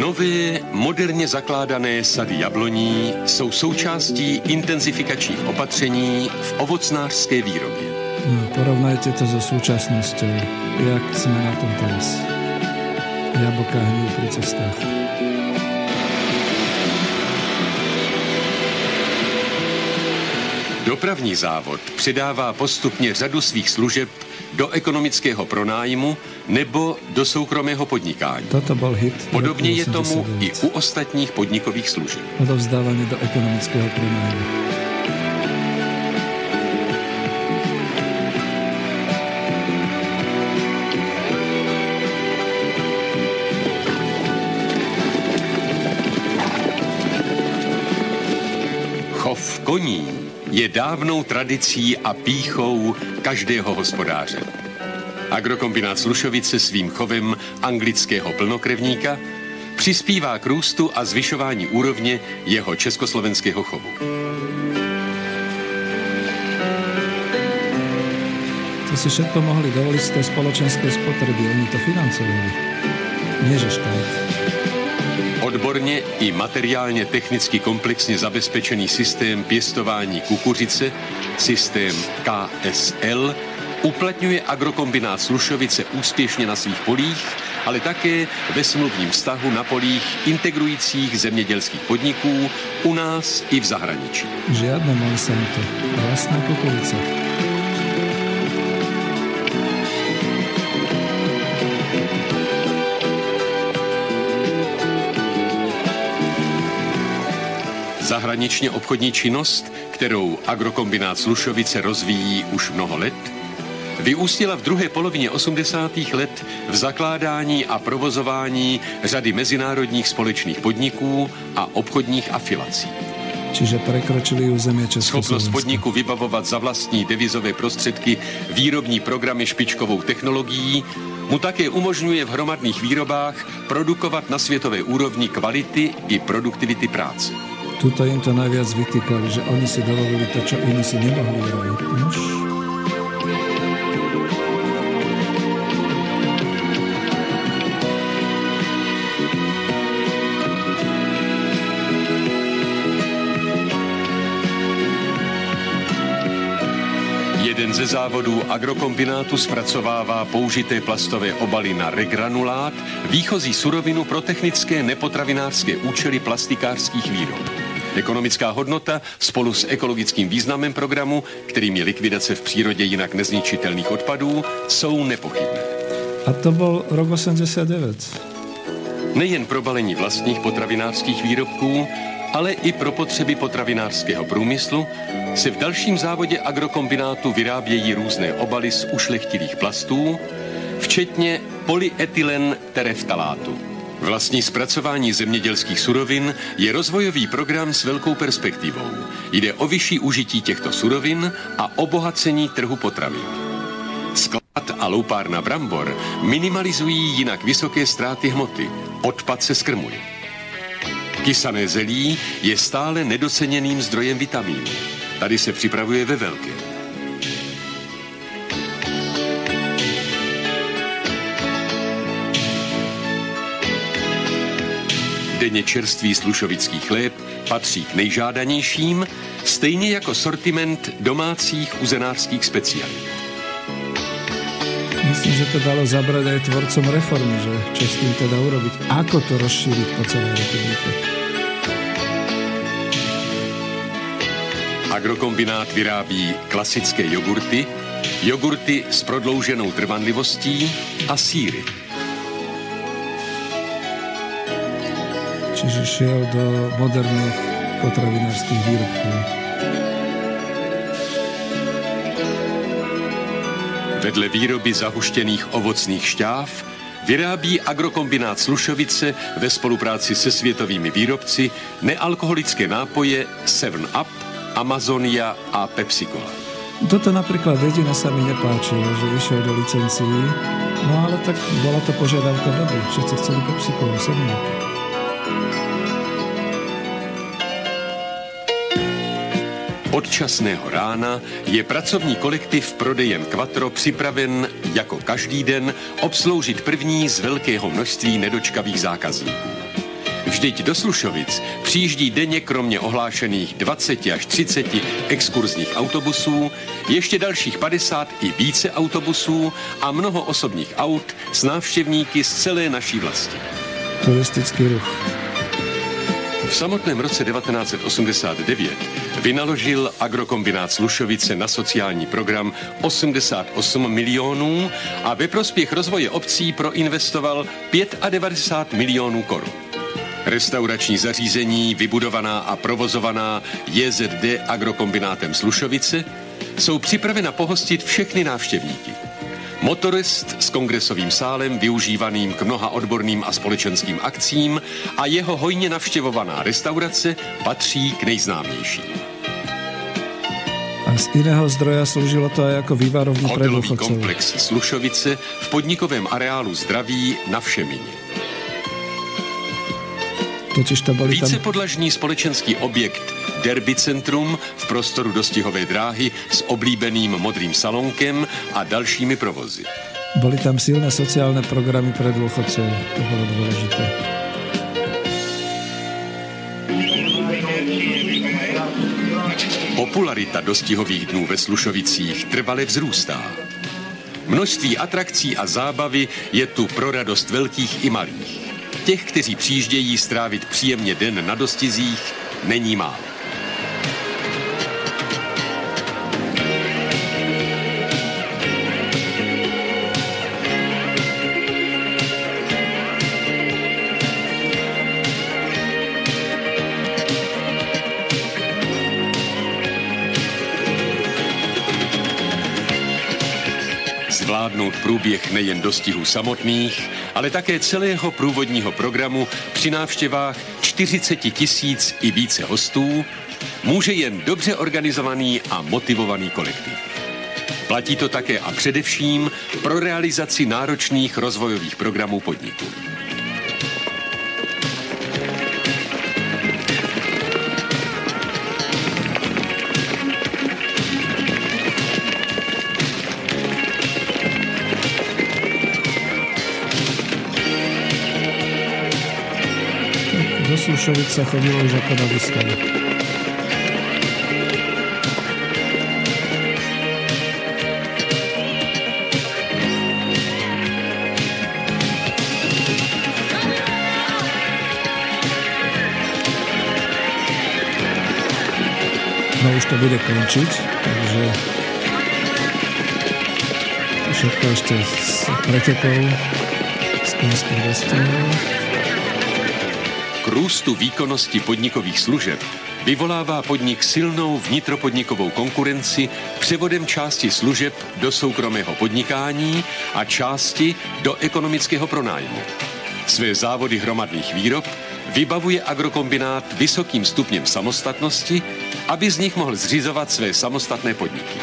Speaker 6: Nové, moderně zakládané sady jabloní jsou součástí intenzifikačních opatření v ovocnářské výrobě.
Speaker 1: No, porovnajte to so súčasnosťou, jak sme na tom teraz. Jablka hnijú pri cestách.
Speaker 6: Dopravní závod přidává postupně řadu svých služeb do ekonomického pronájmu nebo do soukromého podnikání.
Speaker 1: Toto bol hit.
Speaker 6: Podobně je tomu
Speaker 1: 89.
Speaker 6: i u ostatních podnikových služeb.
Speaker 1: Odovzdávanie do ekonomického prenájmu.
Speaker 6: Je dávnou tradicí a píchou každého hospodáře. Agrokombinát Slušovice svým chovem anglického plnokrevníka přispívá k růstu a zvyšování úrovně jeho československého chovu.
Speaker 1: To si všetko mohli dovoliť z tej spoločenskej spotreby. Oni to financovali. Nie, že štát.
Speaker 6: Odborně i materiálně technicky komplexně zabezpečený systém pěstování kukuřice, systém KSL, uplatňuje agrokombinát Slušovice úspěšně na svých polích, ale také ve smluvním vztahu na polích integrujících zemědělských podniků u nás i v zahraničí.
Speaker 1: Žiadne Monsanto. Vlastná kukurica.
Speaker 6: Zahraničně obchodní činnost, kterou agrokombinát Slušovice rozvíjí už mnoho let, vyústila v druhé polovině 80. let v zakládání a provozování řady mezinárodních společných podniků a obchodních afilací.
Speaker 1: Čiže prekročili územie
Speaker 6: Schopnost podniku vybavovat za vlastní devizové prostředky výrobní programy špičkovou technologií mu také umožňuje v hromadných výrobách produkovat na světové úrovni kvality i produktivity práce.
Speaker 1: Tuto im to najviac vytýkali, že oni si dovolili to, čo iní si nemohli. Nož,
Speaker 6: Jeden ze závodů agrokombinátu zpracovává použité plastové obaly na regranulát, výchozí surovinu pro technické nepotravinářské účely plastikářských výrob. Ekonomická hodnota spolu s ekologickým významem programu, kterým je likvidace v přírodě jinak nezničitelných odpadů, jsou nepochybné.
Speaker 1: A to bol rok 89.
Speaker 6: Nejen pro balení vlastních potravinářských výrobků, ale i pro potřeby potravinářského průmyslu se v dalším závodě agrokombinátu vyrábějí různé obaly z ušlechtilých plastů, včetně polyetylen tereftalátu. Vlastní zpracování zemědělských surovin je rozvojový program s velkou perspektivou. Jde o vyšší užití těchto surovin a obohacení trhu potravin. Sklad a loupárna brambor minimalizují jinak vysoké ztráty hmoty. Odpad se skrmuje. Kysané zelí je stále nedoceněným zdrojem vitamínů. Tady se připravuje ve velkém. Denně čerstvý slušovický chléb patří k nejžádanějším, stejně jako sortiment domácích uzenářských specialit.
Speaker 1: Myslím, že to dalo zabrať aj tvorcom reformy, že čo s tým teda urobiť. Ako to rozšíriť po celej republike.
Speaker 6: Agrokombinát vyrábí klasické jogurty, jogurty s prodlouženou trvanlivostí a síry.
Speaker 1: čiže šiel do moderných potravinárskych výrobkov.
Speaker 6: Vedle výroby zahuštěných ovocných šťáv vyrábí agrokombinát Slušovice ve spolupráci se světovými výrobci nealkoholické nápoje 7-Up, Amazonia a PepsiCola.
Speaker 1: Toto napríklad jediné sa mi nepáčilo, že išiel do licencií, no ale tak bola to požiadavka doby, všetci chceli PepsiColu 7-Up.
Speaker 6: Od časného rána je pracovní kolektiv prodejen Quattro připraven jako každý den obsloužit první z velkého množství nedočkavých zákazníků. Vždyť do Slušovic přijíždí denně kromě ohlášených 20 až 30 exkurzních autobusů ještě dalších 50 i více autobusů a mnoho osobních aut s návštěvníky z celé naší vlasti.
Speaker 1: Turistický ruch.
Speaker 6: V samotném roce 1989 vynaložil agrokombinát Slušovice na sociální program 88 milionů a ve prospěch rozvoje obcí proinvestoval 95 milionů korun. Restaurační zařízení, vybudovaná a provozovaná JZD agrokombinátem Slušovice, jsou připravena pohostit všechny návštěvníky. Motorist s kongresovým sálem využívaným k mnoha odborným a společenským akcím a jeho hojně navštěvovaná restaurace patří k nejznámějším.
Speaker 1: A z iného zdroja slúžilo to aj ako vývarovný pre
Speaker 6: komplex Slušovice v podnikovém areálu Zdraví na Všemině.
Speaker 1: Totiž to boli tam,
Speaker 6: Vícepodlažní společenský objekt Derby Centrum v prostoru dostihové dráhy s oblíbeným modrým salonkem a dalšími provozy.
Speaker 1: boli tam silné sociálne programy pre dôchodcov. To bolo dôležité.
Speaker 6: Popularita dostihových dnů ve Slušovicích trvale vzrůstá. Množství atrakcí a zábavy je tu pro radost velkých i malých. Těch, kteří přijíždějí strávit příjemně den na dostizích, není málo. Zvládnout průběh nejen dostihů samotných, ale také celého průvodního programu při návštěvách 40 tisíc i více hostů může jen dobře organizovaný a motivovaný kolektiv. Platí to také a především pro realizaci náročných rozvojových programů podniku.
Speaker 1: Do Slušovic sa chodilo už ako na výstavu. No už to bude končiť, takže všetko ešte s pretekov z konských dostihov.
Speaker 6: Růstu výkonnosti podnikových služeb vyvolává podnik silnou vnitropodnikovou konkurenci převodem části služeb do soukromého podnikání a části do ekonomického pronájmu. Své závody hromadných výrob vybavuje agrokombinát vysokým stupněm samostatnosti, aby z nich mohl zřizovat své samostatné podniky.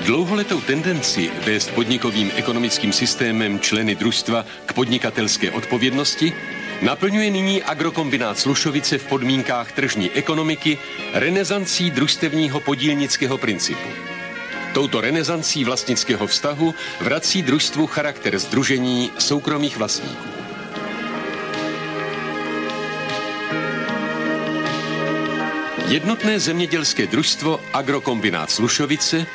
Speaker 6: Dlouholetou tendenci vést podnikovým ekonomickým systémem členy družstva k podnikatelské odpovědnosti naplňuje nyní agrokombinát Slušovice v podmínkách tržní ekonomiky renesancí družstevního podílnického principu. Touto renesancí vlastnického vztahu vrací družstvu charakter združení soukromých vlastníků. Jednotné zemědělské družstvo Agrokombinát Slušovice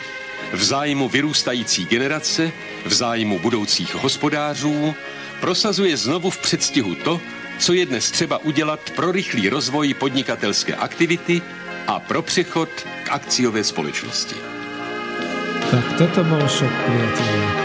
Speaker 6: v zájmu vyrůstající generace, v zájmu budoucích hospodářů, prosazuje znovu v předstihu to, co je dnes třeba udělat pro rychlý rozvoj podnikatelské aktivity a pro přechod k akciové společnosti.
Speaker 1: Tak toto bol šok, priatelia.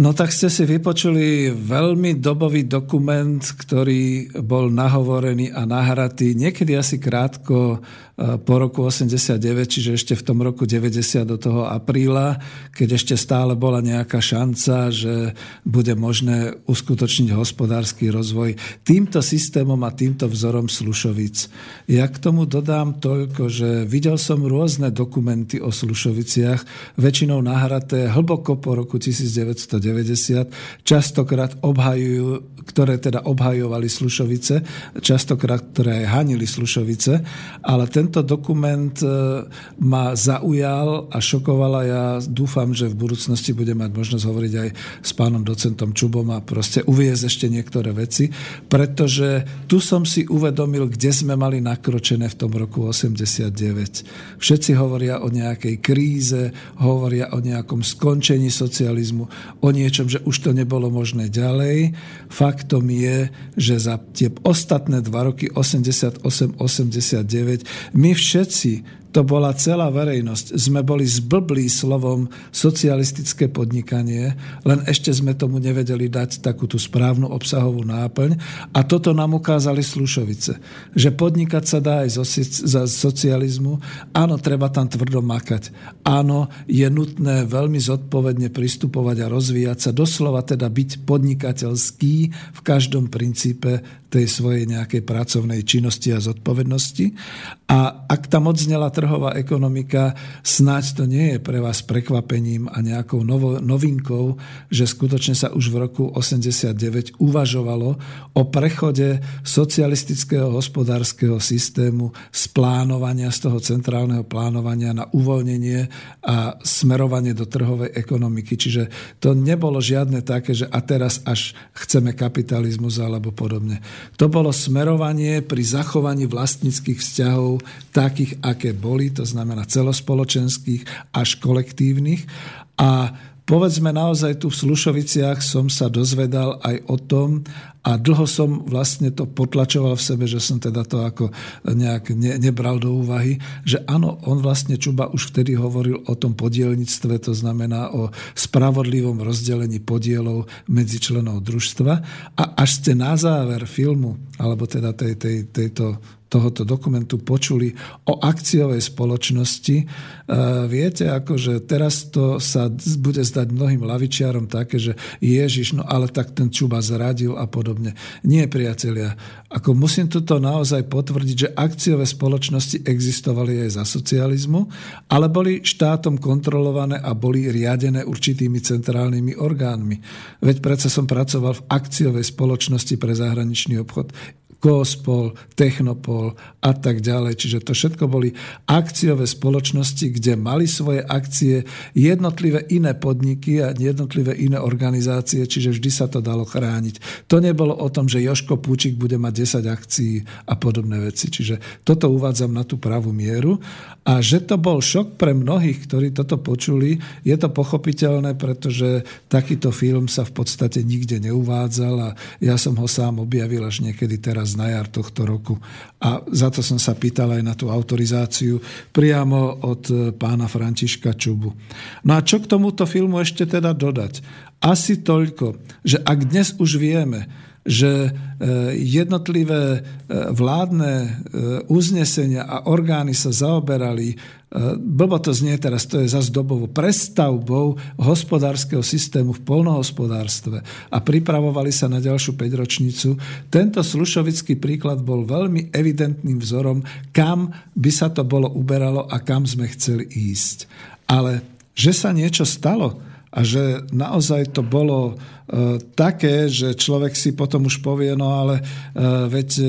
Speaker 1: No tak ste si vypočuli veľmi dobový dokument, ktorý bol nahovorený a nahratý niekedy asi krátko po roku 89, čiže ešte v tom roku 90 do toho apríla, keď ešte stále bola nejaká šanca, že bude možné uskutočniť hospodársky rozvoj týmto systémom a týmto vzorom Slušovic. Ja k tomu dodám toľko, že videl som rôzne dokumenty o Slušoviciach, väčšinou nahraté hlboko po roku 1990 1890, častokrát obhajujú, ktoré teda obhajovali Slušovice, častokrát ktoré aj hanili Slušovice, ale tento dokument e, ma zaujal a šokoval a ja dúfam, že v budúcnosti budem mať možnosť hovoriť aj s pánom docentom Čubom a proste uviezť ešte niektoré veci, pretože tu som si uvedomil, kde sme mali nakročené v tom roku 89. Všetci hovoria o nejakej kríze, hovoria o nejakom skončení socializmu, o niečom, že už to nebolo možné ďalej. Faktom je, že za tie ostatné dva roky 88-89 my všetci to bola celá verejnosť. Sme boli zblblí slovom socialistické podnikanie, len ešte sme tomu nevedeli dať takú tú správnu obsahovú náplň. A toto nám ukázali Slušovice. Že podnikať sa dá aj za socializmu. Áno, treba tam tvrdo makať. Áno, je nutné veľmi zodpovedne pristupovať a rozvíjať sa. Doslova teda byť podnikateľský v každom princípe tej svojej nejakej pracovnej činnosti a zodpovednosti. A ak tam odznela trhová ekonomika, snáď to nie je pre vás prekvapením a nejakou novo, novinkou, že skutočne sa už v roku 89 uvažovalo o prechode socialistického hospodárskeho systému z plánovania, z toho centrálneho plánovania na uvoľnenie a smerovanie do trhovej ekonomiky. Čiže to nebolo žiadne také, že a teraz až chceme kapitalizmus alebo podobne. To bolo smerovanie pri zachovaní vlastníckých vzťahov takých, aké boli, to znamená celospoločenských až kolektívnych. A povedzme naozaj tu v Slušoviciach som sa dozvedal aj o tom, a dlho som vlastne to potlačoval v sebe, že som teda to ako nejak ne, nebral do úvahy, že áno, on vlastne Čuba už vtedy hovoril o tom podielnictve, to znamená o spravodlivom rozdelení podielov medzi členov družstva a až ste na záver filmu, alebo teda tej, tej, tejto tohoto dokumentu počuli o akciovej spoločnosti. E, viete, akože teraz to sa bude zdať mnohým lavičiarom také, že Ježiš, no ale tak ten Čuba zradil a podobne. Nie, priatelia. Ako musím toto naozaj potvrdiť, že akciové spoločnosti existovali aj za socializmu, ale boli štátom kontrolované a boli riadené určitými centrálnymi orgánmi. Veď predsa som pracoval v akciovej spoločnosti pre zahraničný obchod. Kospol, Technopol a tak ďalej. Čiže to všetko boli akciové spoločnosti, kde mali svoje akcie jednotlivé iné podniky a jednotlivé iné organizácie, čiže vždy sa to dalo chrániť. To nebolo o tom, že Joško Púčik bude mať 10 akcií a podobné veci. Čiže toto uvádzam na tú pravú mieru. A že to bol šok pre mnohých, ktorí toto počuli, je to pochopiteľné, pretože takýto film sa v podstate nikde neuvádzal a ja som ho sám objavil až niekedy teraz teraz na jar tohto roku. A za to som sa pýtal aj na tú autorizáciu priamo od e, pána Františka Čubu. No a čo k tomuto filmu ešte teda dodať? Asi toľko, že ak dnes už vieme, že e, jednotlivé e, vládne uznesenia a orgány sa zaoberali blbo to znie teraz, to je zase dobovo, prestavbou hospodárskeho systému v polnohospodárstve a pripravovali sa na ďalšiu 5-ročnicu. Tento slušovický príklad bol veľmi evidentným vzorom, kam by sa to bolo uberalo a kam sme chceli ísť. Ale že sa niečo stalo a že naozaj to bolo e, také, že človek si potom už povie, no ale e, veď e,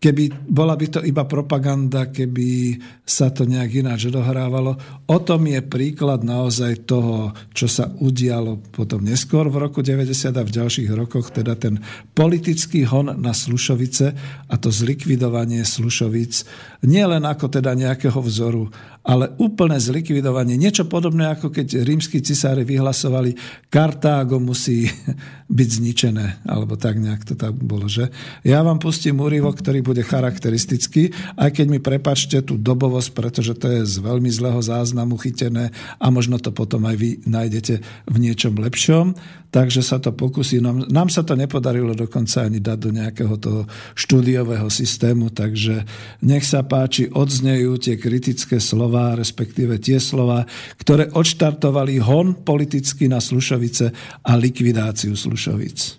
Speaker 1: keby bola by to iba propaganda, keby sa to nejak ináč odohrávalo. O tom je príklad naozaj toho, čo sa udialo potom neskôr v roku 90 a v ďalších rokoch, teda ten politický hon na Slušovice a to zlikvidovanie Slušovic, nie len ako teda nejakého vzoru, ale úplné zlikvidovanie. Niečo podobné, ako keď rímsky cisári vyhlasovali, Kartágo musí byť zničené, alebo tak nejak to tak bolo, že? Ja vám pustím úryvok, ktorý bude charakteristický, aj keď mi prepačte tú dobovosť, pretože to je z veľmi zlého záznamu chytené a možno to potom aj vy nájdete v niečom lepšom takže sa to pokusí. Nám, nám sa to nepodarilo dokonca ani dať do nejakého toho štúdiového systému, takže nech sa páči, odznejú tie kritické slova, respektíve tie slova, ktoré odštartovali hon politicky na Slušovice a likvidáciu Slušovic.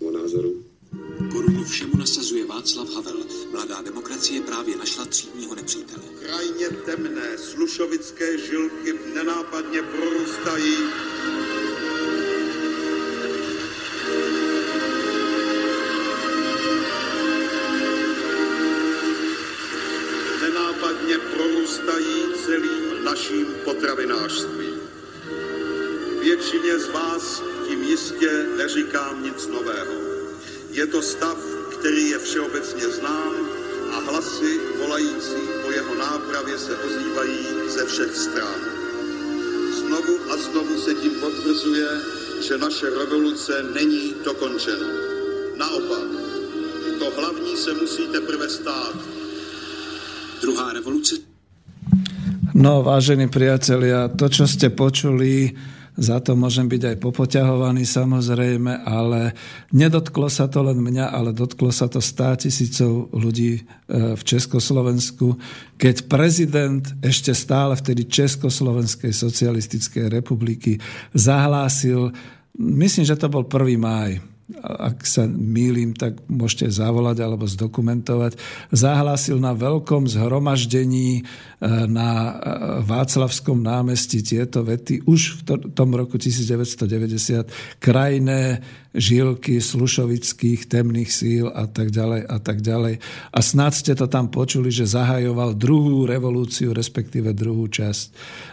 Speaker 7: Korunu všemu nasazuje Václav Havel. Mladá demokracie právě našla třídního nepřítele.
Speaker 3: Krajně temné slušovické žilky nenápadně prorůstají prostají celým naším potravinářstvím. Většině z vás tím jistě neříkám nic nového. Je to stav, který je všeobecně znám a hlasy volající po jeho nápravě se ozývají ze všech strán. Znovu a znovu se tím potvrzuje, že naše revoluce není dokončena. Naopak, to hlavní se musí teprve stát.
Speaker 7: Druhá revoluce
Speaker 1: No, vážení priatelia, to, čo ste počuli, za to môžem byť aj popoťahovaný samozrejme, ale nedotklo sa to len mňa, ale dotklo sa to 100 tisícov ľudí e, v Československu, keď prezident ešte stále vtedy Československej socialistickej republiky zahlásil, myslím, že to bol 1. máj, ak sa mýlim, tak môžete zavolať alebo zdokumentovať, zahlásil na veľkom zhromaždení e, na e, Václavskom námestí tieto vety už v tom roku 1990 krajné žilky slušovických temných síl a tak ďalej a tak ďalej. A snad ste to tam počuli, že zahajoval druhú revolúciu, respektíve druhú časť.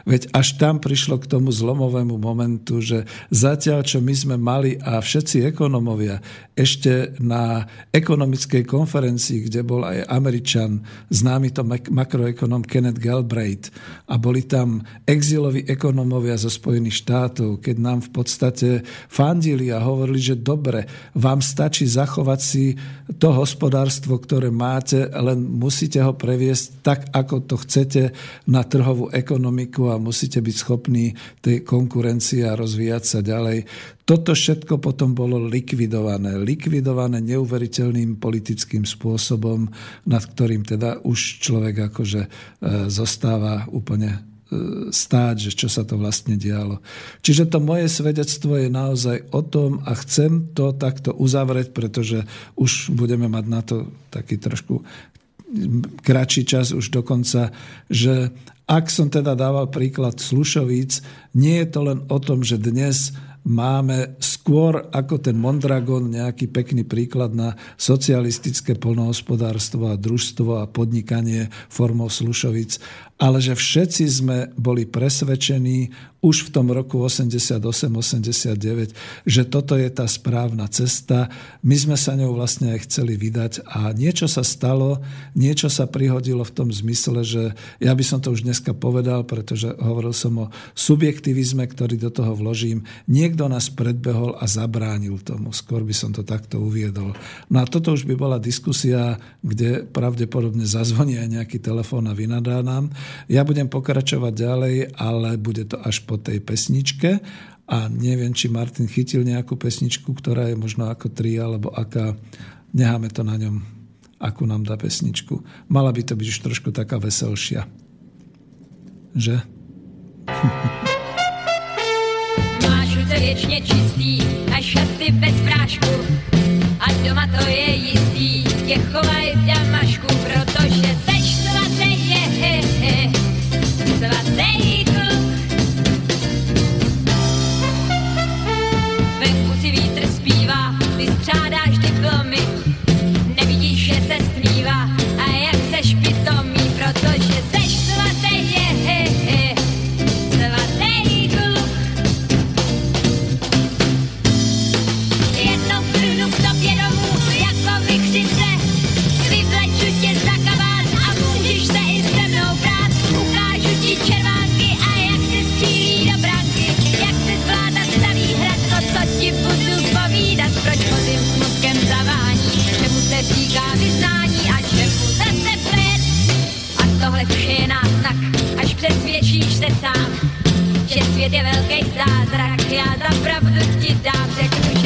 Speaker 1: Veď až tam prišlo k tomu zlomovému momentu, že zatiaľ, čo my sme mali a všetci ekonomovia ešte na ekonomickej konferencii, kde bol aj Američan, známy to makroekonom Kenneth Galbraith a boli tam exiloví ekonomovia zo Spojených štátov, keď nám v podstate fandili a hovorili, že dobre, vám stačí zachovať si to hospodárstvo, ktoré máte, len musíte ho previesť tak, ako to chcete na trhovú ekonomiku a musíte byť schopní tej konkurencie a rozvíjať sa ďalej. Toto všetko potom bolo likvidované. Likvidované neuveriteľným politickým spôsobom, nad ktorým teda už človek akože e, zostáva úplne stáť, že čo sa to vlastne dialo. Čiže to moje svedectvo je naozaj o tom a chcem to takto uzavrieť, pretože už budeme mať na to taký trošku kratší čas už dokonca, že ak som teda dával príklad Slušovíc, nie je to len o tom, že dnes máme skôr ako ten Mondragon nejaký pekný príklad na socialistické polnohospodárstvo a družstvo a podnikanie formou Slušovic, ale že všetci sme boli presvedčení už v tom roku 88-89, že toto je tá správna cesta. My sme sa ňou vlastne aj chceli vydať a niečo sa stalo, niečo sa prihodilo v tom zmysle, že ja by som to už dneska povedal, pretože hovoril som o subjektivizme, ktorý do toho vložím. Niekto nás predbehol a zabránil tomu. Skôr by som to takto uviedol. No a toto už by bola diskusia, kde pravdepodobne zazvoní aj nejaký telefón a vynadá nám. Ja budem pokračovať ďalej, ale bude to až po tej pesničke a neviem, či Martin chytil nejakú pesničku, ktorá je možno ako tri alebo aká. Necháme to na ňom, akú nám dá pesničku. Mala by to byť už trošku taká veselšia. Že?
Speaker 8: Máš ruce věčně čistý a šaty bez prášku a doma to je jistý, tě chovaj v je velký zázrak, já za pravdu ti dám, řeknu,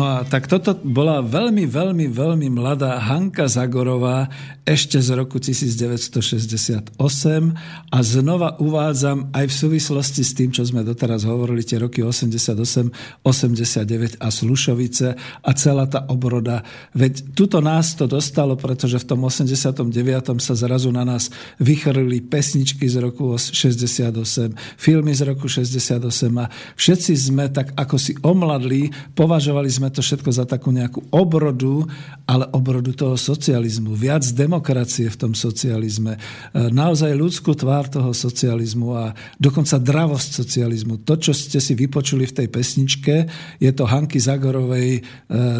Speaker 1: No a tak toto bola veľmi, veľmi, veľmi mladá Hanka Zagorová ešte z roku 1968 a znova uvádzam aj v súvislosti s tým, čo sme doteraz hovorili, tie roky 88, 89 a Slušovice a celá tá obroda. Veď tuto nás to dostalo, pretože v tom 89. sa zrazu na nás vychrli pesničky z roku 68, filmy z roku 68 a všetci sme tak ako si omladli, považovali sme to všetko za takú nejakú obrodu, ale obrodu toho socializmu. Viac demokracie v tom socializme. E, Naozaj ľudskú tvár toho socializmu a dokonca dravosť socializmu. To, čo ste si vypočuli v tej pesničke, je to Hanky Zagorovej, e,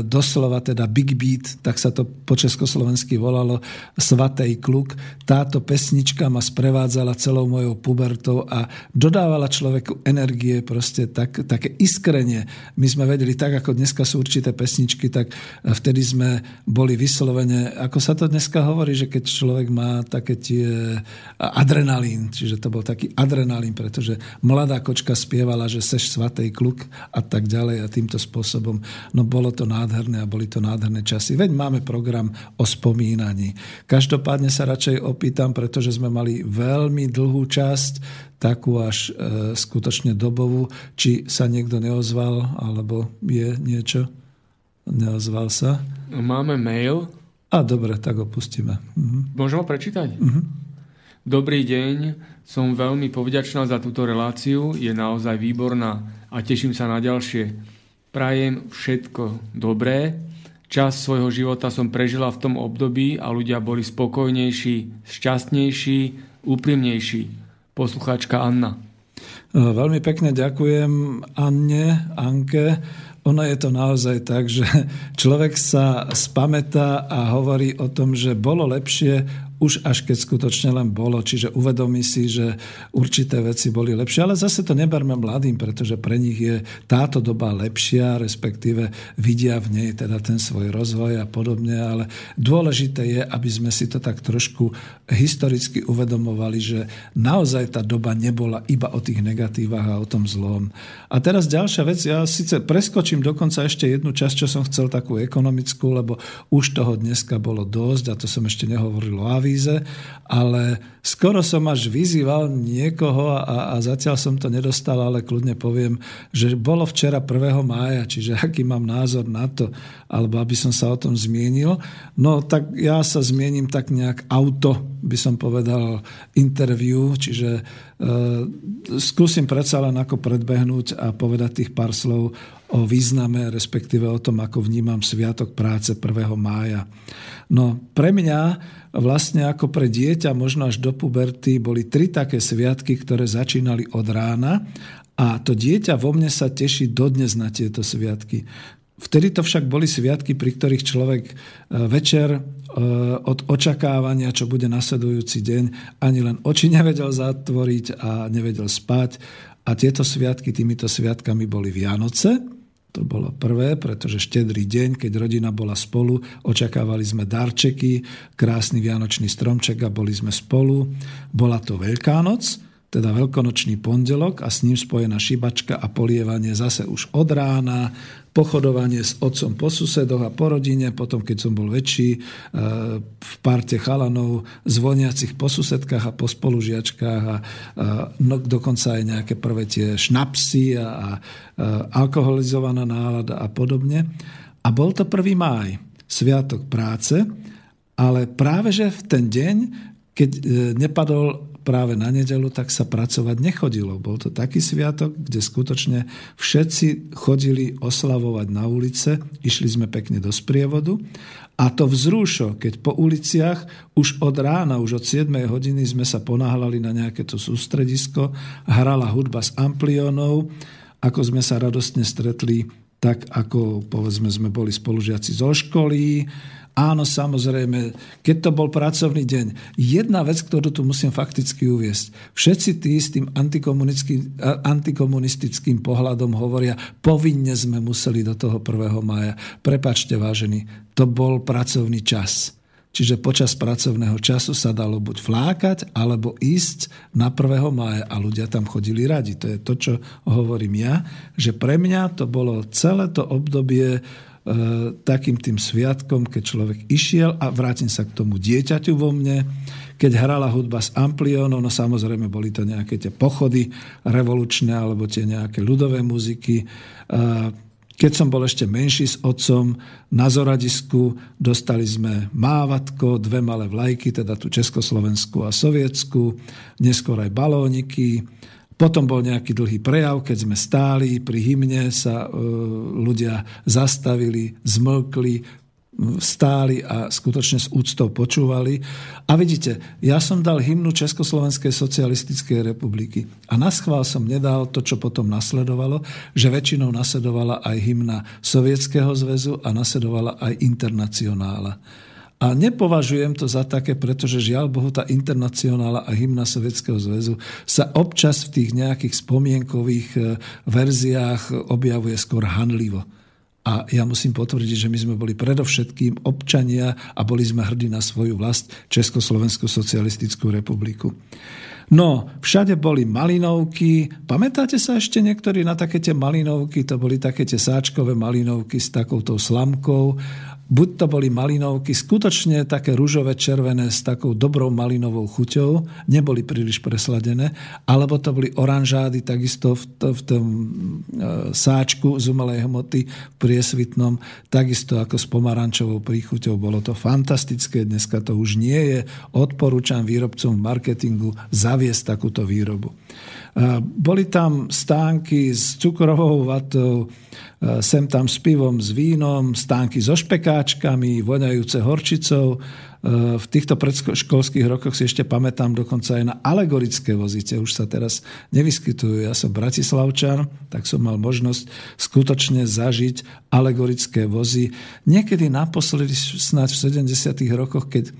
Speaker 1: doslova teda Big Beat, tak sa to po československy volalo, Svatej kluk. Táto pesnička ma sprevádzala celou mojou pubertou a dodávala človeku energie, proste tak, také iskrenie. My sme vedeli, tak ako dneska sú určité pesničky, tak vtedy sme boli vyslovene, ako sa to dneska hovorí, že keď človek má také tie adrenalín, čiže to bol taký adrenalín, pretože mladá kočka spievala, že seš svatej kluk a tak ďalej a týmto spôsobom. No bolo to nádherné a boli to nádherné časy. Veď máme program o spomínaní. Každopádne sa radšej opýtam, pretože sme mali veľmi dlhú časť, takú až e, skutočne dobovú, či sa niekto neozval, alebo je niečo? Neozval sa?
Speaker 2: Máme mail.
Speaker 1: A dobre, tak ho pustíme. Mhm.
Speaker 2: Môžem ho prečítať?
Speaker 1: Mhm.
Speaker 2: Dobrý deň, som veľmi povďačná za túto reláciu, je naozaj výborná a teším sa na ďalšie. Prajem všetko dobré. Čas svojho života som prežila v tom období a ľudia boli spokojnejší, šťastnejší, úprimnejší. Poslucháčka Anna.
Speaker 1: Veľmi pekne ďakujem Anne, Anke. Ono je to naozaj tak, že človek sa spamätá a hovorí o tom, že bolo lepšie už až keď skutočne len bolo. Čiže uvedomí si, že určité veci boli lepšie. Ale zase to neberme mladým, pretože pre nich je táto doba lepšia, respektíve vidia v nej teda ten svoj rozvoj a podobne. Ale dôležité je, aby sme si to tak trošku historicky uvedomovali, že naozaj tá doba nebola iba o tých negatívach a o tom zlom. A teraz ďalšia vec, ja síce preskočím dokonca ešte jednu časť, čo som chcel takú ekonomickú, lebo už toho dneska bolo dosť a to som ešte nehovoril o avíze, ale skoro som až vyzýval niekoho a, a zatiaľ som to nedostal, ale kľudne poviem, že bolo včera 1. mája, čiže aký mám názor na to, alebo aby som sa o tom zmienil. No tak ja sa zmienim tak nejak auto, by som povedal, interview, čiže e, skúsim predsa len ako predbehnúť a povedať tých pár slov o význame, respektíve o tom, ako vnímam Sviatok práce 1. mája. No pre mňa vlastne ako pre dieťa, možno až do puberty, boli tri také sviatky, ktoré začínali od rána a to dieťa vo mne sa teší dodnes na tieto sviatky. Vtedy to však boli sviatky, pri ktorých človek e, večer e, od očakávania, čo bude nasledujúci deň, ani len oči nevedel zatvoriť a nevedel spať. A tieto sviatky, týmito sviatkami boli Vianoce, to bolo prvé, pretože štedrý deň, keď rodina bola spolu, očakávali sme darčeky, krásny vianočný stromček a boli sme spolu. Bola to Veľká noc, teda veľkonočný pondelok a s ním spojená šibačka a polievanie zase už od rána, pochodovanie s otcom po susedoch a po rodine, potom keď som bol väčší, e, v parte chalanov zvoniacich po susedkách a po spolužiačkách a no, dokonca aj nejaké prvé tie šnapsy a, a alkoholizovaná nálada a podobne. A bol to 1. máj, sviatok práce, ale práve že v ten deň, keď e, nepadol práve na nedelu, tak sa pracovať nechodilo. Bol to taký sviatok, kde skutočne všetci chodili oslavovať na ulice, išli sme pekne do sprievodu. A to vzrúšo, keď po uliciach už od rána, už od 7 hodiny sme sa ponáhľali na nejaké to sústredisko, hrala hudba s ampliónov, ako sme sa radostne stretli tak ako povedzme sme boli spolužiaci zo školy Áno, samozrejme, keď to bol pracovný deň. Jedna vec, ktorú tu musím fakticky uviesť. Všetci tí s tým antikomunistickým pohľadom hovoria, povinne sme museli do toho 1. maja. Prepačte, vážení, to bol pracovný čas. Čiže počas pracovného času sa dalo buď flákať, alebo ísť na 1. mája a ľudia tam chodili radi. To je to, čo hovorím ja, že pre mňa to bolo celé to obdobie takým tým sviatkom, keď človek išiel a vrátim sa k tomu dieťaťu vo mne, keď hrala hudba s ampliónom, no samozrejme boli to nejaké tie pochody revolučné alebo tie nejaké ľudové muziky. E, keď som bol ešte menší s otcom, na Zoradisku dostali sme mávatko, dve malé vlajky, teda tú československú a sovietsku, neskôr aj balóniky. Potom bol nejaký dlhý prejav, keď sme stáli, pri hymne sa e, ľudia zastavili, zmlkli, stáli a skutočne s úctou počúvali. A vidíte, ja som dal hymnu Československej socialistickej republiky a na schvál som nedal to, čo potom nasledovalo, že väčšinou nasledovala aj hymna Sovietskeho zväzu a nasledovala aj internacionála. A nepovažujem to za také, pretože žiaľ Bohu tá internacionála a hymna Sovietskeho zväzu sa občas v tých nejakých spomienkových eh, verziách objavuje skôr hanlivo. A ja musím potvrdiť, že my sme boli predovšetkým občania a boli sme hrdí na svoju vlast Československú socialistickú republiku. No, všade boli malinovky. Pamätáte sa ešte niektorí na také tie malinovky? To boli také tie sáčkové malinovky s takouto slamkou buď to boli malinovky skutočne také rúžové červené s takou dobrou malinovou chuťou, neboli príliš presladené, alebo to boli oranžády takisto v, to, v tom e, sáčku z umelej hmoty priesvitnom, takisto ako s pomarančovou príchuťou. Bolo to fantastické, dneska to už nie je. Odporúčam výrobcom v marketingu zaviesť takúto výrobu. Boli tam stánky s cukrovou vatou, sem tam s pivom, s vínom, stánky so špekáčkami, voňajúce horčicou. V týchto predškolských rokoch si ešte pamätám dokonca aj na alegorické vozite. Už sa teraz nevyskytujú. Ja som bratislavčan, tak som mal možnosť skutočne zažiť alegorické vozy. Niekedy naposledy snáď v 70. rokoch, keď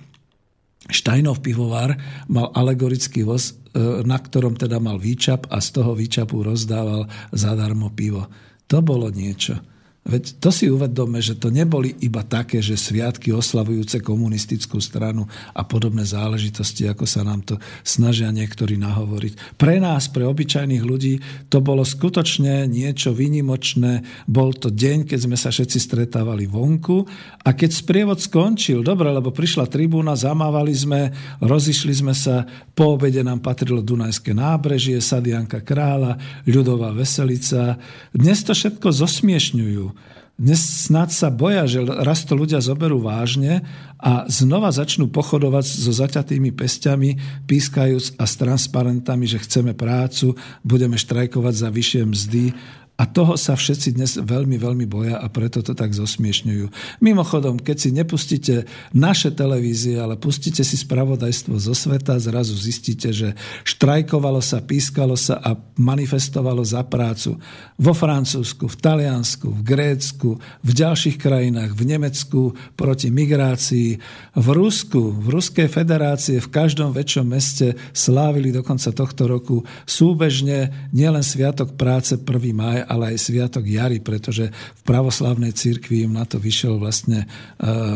Speaker 1: Štajnov pivovar mal alegorický voz, e, na ktorom teda mal výčap a z toho výčapu rozdával zadarmo pivo. To bolo niečo. Veď to si uvedome, že to neboli iba také, že sviatky oslavujúce komunistickú stranu a podobné záležitosti, ako sa nám to snažia niektorí nahovoriť. Pre nás, pre obyčajných ľudí, to bolo skutočne niečo vynimočné. Bol to deň, keď sme sa všetci stretávali vonku a keď sprievod skončil, dobre, lebo prišla tribúna, zamávali sme, rozišli sme sa, po obede nám patrilo Dunajské nábrežie, Sadianka kráľa, ľudová veselica. Dnes to všetko zosmiešňujú. Dnes snad sa boja, že raz to ľudia zoberú vážne a znova začnú pochodovať so zaťatými pestiami, pískajúc a s transparentami, že chceme prácu, budeme štrajkovať za vyššie mzdy a toho sa všetci dnes veľmi, veľmi boja a preto to tak zosmiešňujú. Mimochodom, keď si nepustíte naše televízie, ale pustíte si spravodajstvo zo sveta, zrazu zistíte, že štrajkovalo sa, pískalo sa a manifestovalo za prácu vo Francúzsku, v Taliansku, v Grécku, v ďalších krajinách, v Nemecku proti migrácii, v Rusku, v Ruskej federácie, v každom väčšom meste slávili do konca tohto roku súbežne nielen Sviatok práce 1. maj, ale aj Sviatok Jary, pretože v pravoslavnej cirkvi im na to vyšiel vlastne e,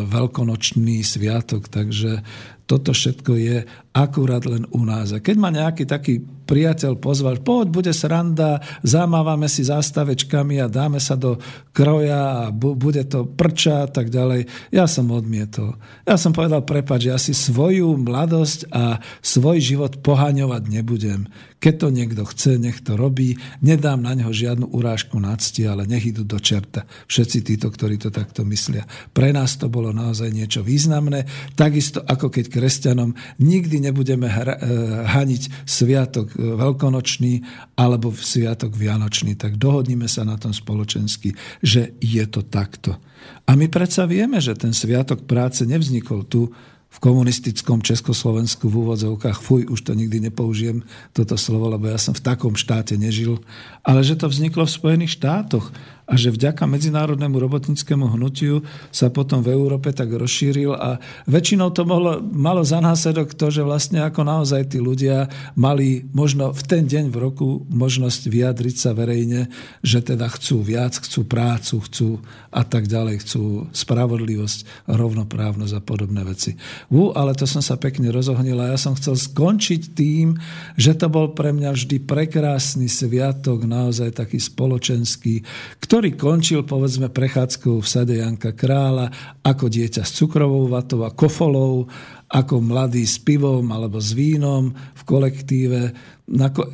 Speaker 1: veľkonočný sviatok, takže toto všetko je akurát len u nás. A keď ma nejaký taký priateľ pozval, poď, bude sranda, zamávame si zástavečkami a dáme sa do kroja a bu- bude to prča a tak ďalej. Ja som odmietol. Ja som povedal, prepač, ja si svoju mladosť a svoj život poháňovať nebudem. Keď to niekto chce, nech to robí. Nedám na neho žiadnu urážku nadsti, ale nech idú do čerta. Všetci títo, ktorí to takto myslia. Pre nás to bolo naozaj niečo významné. Takisto ako keď kresťanom nikdy nebudeme hra, eh, haniť sviatok eh, veľkonočný alebo sviatok vianočný. Tak dohodnime sa na tom spoločensky, že je to takto. A my predsa vieme, že ten sviatok práce nevznikol tu v komunistickom Československu v úvodzovkách, fuj, už to nikdy nepoužijem, toto slovo, lebo ja som v takom štáte nežil, ale že to vzniklo v Spojených štátoch a že vďaka medzinárodnému robotníckému hnutiu sa potom v Európe tak rozšíril a väčšinou to mohlo, malo za následok to, že vlastne ako naozaj tí ľudia mali možno v ten deň v roku možnosť vyjadriť sa verejne, že teda chcú viac, chcú prácu, chcú a tak ďalej, chcú spravodlivosť, rovnoprávnosť a podobné veci. U, ale to som sa pekne rozohnil a ja som chcel skončiť tým, že to bol pre mňa vždy prekrásny sviatok, naozaj taký spoločenský, končil povedzme prechádzkou v sade Janka Krála ako dieťa s cukrovou vatou a kofolou, ako mladý s pivom alebo s vínom v kolektíve,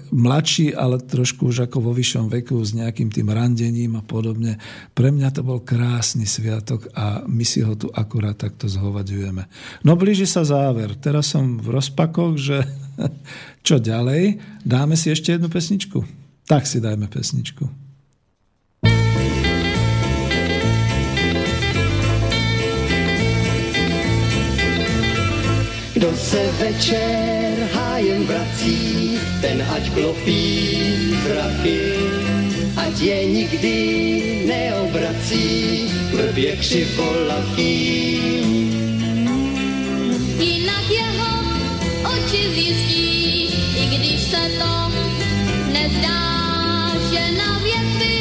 Speaker 1: mladší, ale trošku už ako vo vyššom veku s nejakým tým randením a podobne. Pre mňa to bol krásny sviatok a my si ho tu akurát takto zhovaďujeme. No blíži sa záver. Teraz som v rozpakoch, že čo ďalej? Dáme si ešte jednu pesničku? Tak si dajme pesničku.
Speaker 9: Kdo se večer hájem vrací, ten ať klopí zraky, ať je nikdy neobrací, blbě křivolatý.
Speaker 10: Jinak jeho oči zjistí, i když se to nezdá, že na věci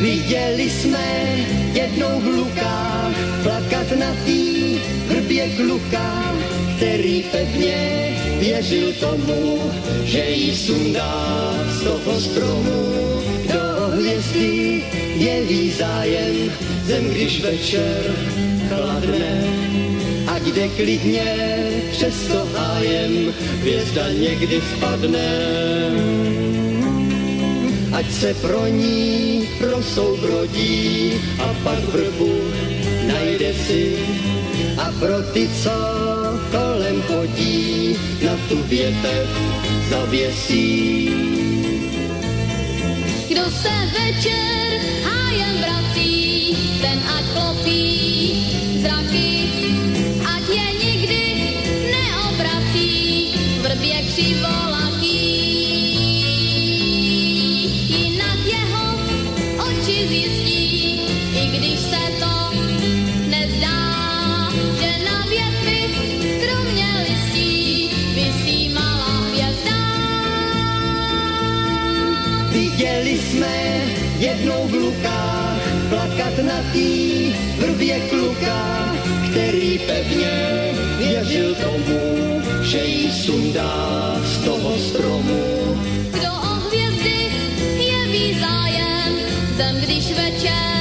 Speaker 9: Viděli jsme jednou v lukách plakat na tý hrbě kluka, který pevně věřil tomu, že jí sundá z toho stromu. Do hvězdy jeví zájem, zem když večer chladne, ať jde klidně přes to hájem, hvězda někdy spadne ať se pro ní rosou brodí a pak vrbu najde si a pro ty, co kolem chodí, na tu větev zavěsí.
Speaker 10: Kdo se večer hájem vrací, ten ať klopí zraky, ať je nikdy neobrací, vrbě křivolatý.
Speaker 9: Jednou v lukách plakat na tý vrbě kluka, který pevně věřil tomu, že jí sundá z toho stromu.
Speaker 10: Kdo o hvězdy jeví zájem, zem když večer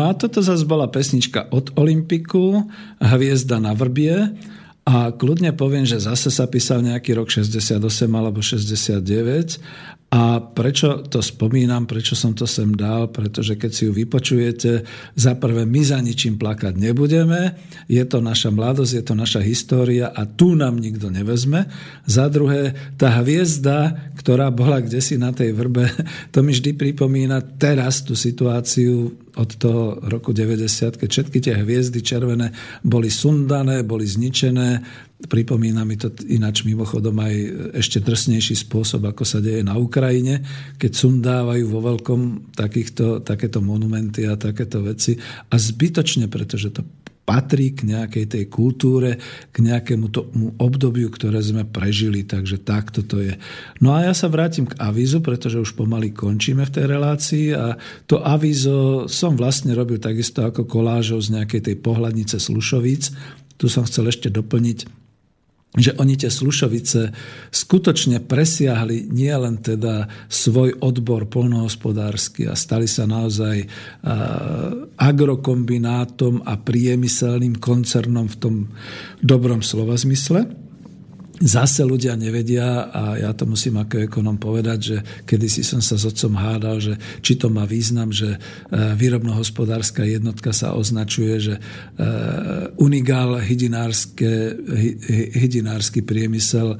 Speaker 1: No a toto zase bola pesnička od Olympiku, Hviezda na vrbie. A kľudne poviem, že zase sa písal nejaký rok 68 alebo 69. A prečo to spomínam, prečo som to sem dal? Pretože keď si ju vypočujete, za prvé my za ničím plakať nebudeme, je to naša mladosť, je to naša história a tu nám nikto nevezme. Za druhé, tá hviezda, ktorá bola kdesi na tej vrbe, to mi vždy pripomína teraz tú situáciu od toho roku 90, keď všetky tie hviezdy červené boli sundané, boli zničené. Pripomína mi to ináč mimochodom aj ešte drsnejší spôsob, ako sa deje na Ukrajine, keď sundávajú vo veľkom takýchto, takéto monumenty a takéto veci. A zbytočne, pretože to patrí k nejakej tej kultúre, k nejakému tomu obdobiu, ktoré sme prežili. Takže takto to je. No a ja sa vrátim k avízu, pretože už pomaly končíme v tej relácii a to avízo som vlastne robil takisto ako kolážov z nejakej tej pohľadnice Slušovíc. Tu som chcel ešte doplniť že oni tie Slušovice skutočne presiahli nielen teda svoj odbor polnohospodársky a stali sa naozaj agrokombinátom a priemyselným koncernom v tom dobrom slova zmysle, Zase ľudia nevedia a ja to musím ako ekonom povedať, že kedysi som sa s otcom hádal, že či to má význam, že e, výrobnohospodárska jednotka sa označuje, že e, Unigal, hydinársky priemysel,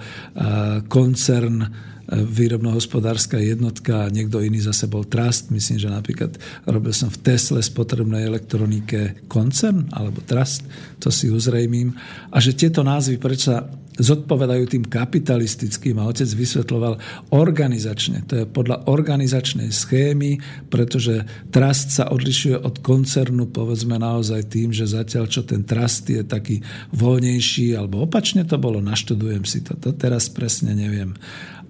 Speaker 1: koncern výrobnohospodárska jednotka a niekto iný zase bol Trust. Myslím, že napríklad robil som v Tesle spotrebnej elektronike koncern alebo Trust, to si uzrejmím. A že tieto názvy prečo zodpovedajú tým kapitalistickým a otec vysvetloval organizačne. To je podľa organizačnej schémy, pretože trust sa odlišuje od koncernu povedzme naozaj tým, že zatiaľ čo ten trust je taký voľnejší, alebo opačne to bolo, naštudujem si to, to teraz presne neviem.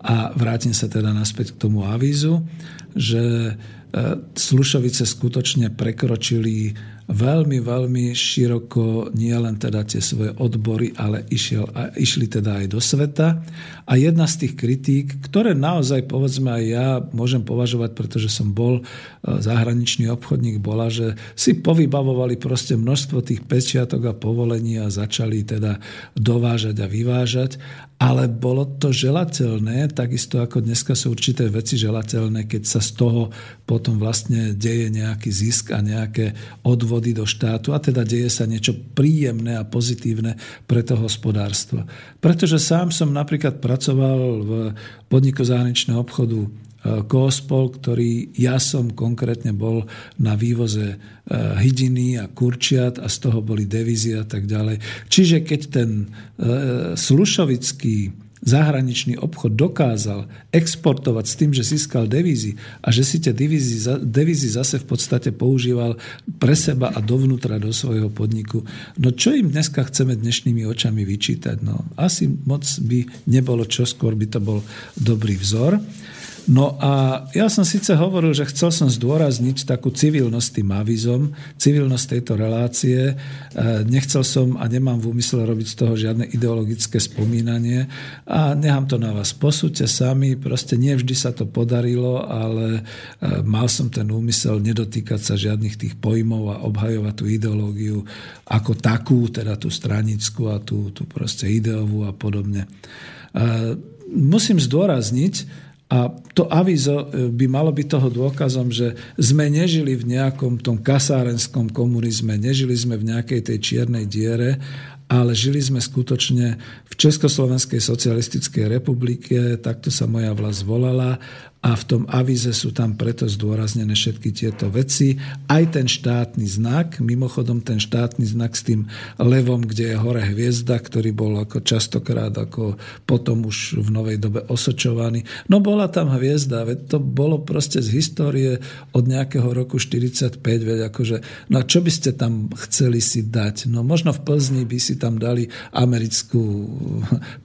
Speaker 1: A vrátim sa teda naspäť k tomu avízu, že e, Slušovice skutočne prekročili veľmi, veľmi široko nie len teda tie svoje odbory, ale išiel, a išli teda aj do sveta. A jedna z tých kritík, ktoré naozaj povedzme aj ja môžem považovať, pretože som bol e, zahraničný obchodník, bola, že si povybavovali proste množstvo tých pečiatok a povolení a začali teda dovážať a vyvážať ale bolo to želateľné, takisto ako dneska sú určité veci želateľné, keď sa z toho potom vlastne deje nejaký zisk a nejaké odvody do štátu a teda deje sa niečo príjemné a pozitívne pre to hospodárstvo. Pretože sám som napríklad pracoval v podniku zahraničného obchodu Koospol, ktorý ja som konkrétne bol na vývoze e, hydiny a kurčiat a z toho boli devízy a tak ďalej. Čiže keď ten e, slušovický zahraničný obchod dokázal exportovať s tým, že získal devízy a že si tie devízy, devízy zase v podstate používal pre seba a dovnútra do svojho podniku. No čo im dneska chceme dnešnými očami vyčítať? No asi moc by nebolo čo, skôr by to bol dobrý vzor. No a ja som síce hovoril, že chcel som zdôrazniť takú civilnosť tým avizom, civilnosť tejto relácie. E, nechcel som a nemám v úmysle robiť z toho žiadne ideologické spomínanie a nechám to na vás. Posúďte sami, proste nie vždy sa to podarilo, ale e, mal som ten úmysel nedotýkať sa žiadnych tých pojmov a obhajovať tú ideológiu ako takú, teda tú stranickú a tú, tú proste ideovú a podobne. E, musím zdôrazniť, a to avizo e, by malo byť toho dôkazom, že sme nežili v nejakom tom kasárenskom komunizme, nežili sme v nejakej tej čiernej diere, ale žili sme skutočne v Československej socialistickej republike, takto sa moja vlast volala a v tom avize sú tam preto zdôraznené všetky tieto veci. Aj ten štátny znak, mimochodom ten štátny znak s tým levom, kde je hore hviezda, ktorý bol ako častokrát ako potom už v novej dobe osočovaný. No bola tam hviezda, veď to bolo proste z histórie od nejakého roku 45, veď akože, no a čo by ste tam chceli si dať? No možno v Plzni by si tam dali americkú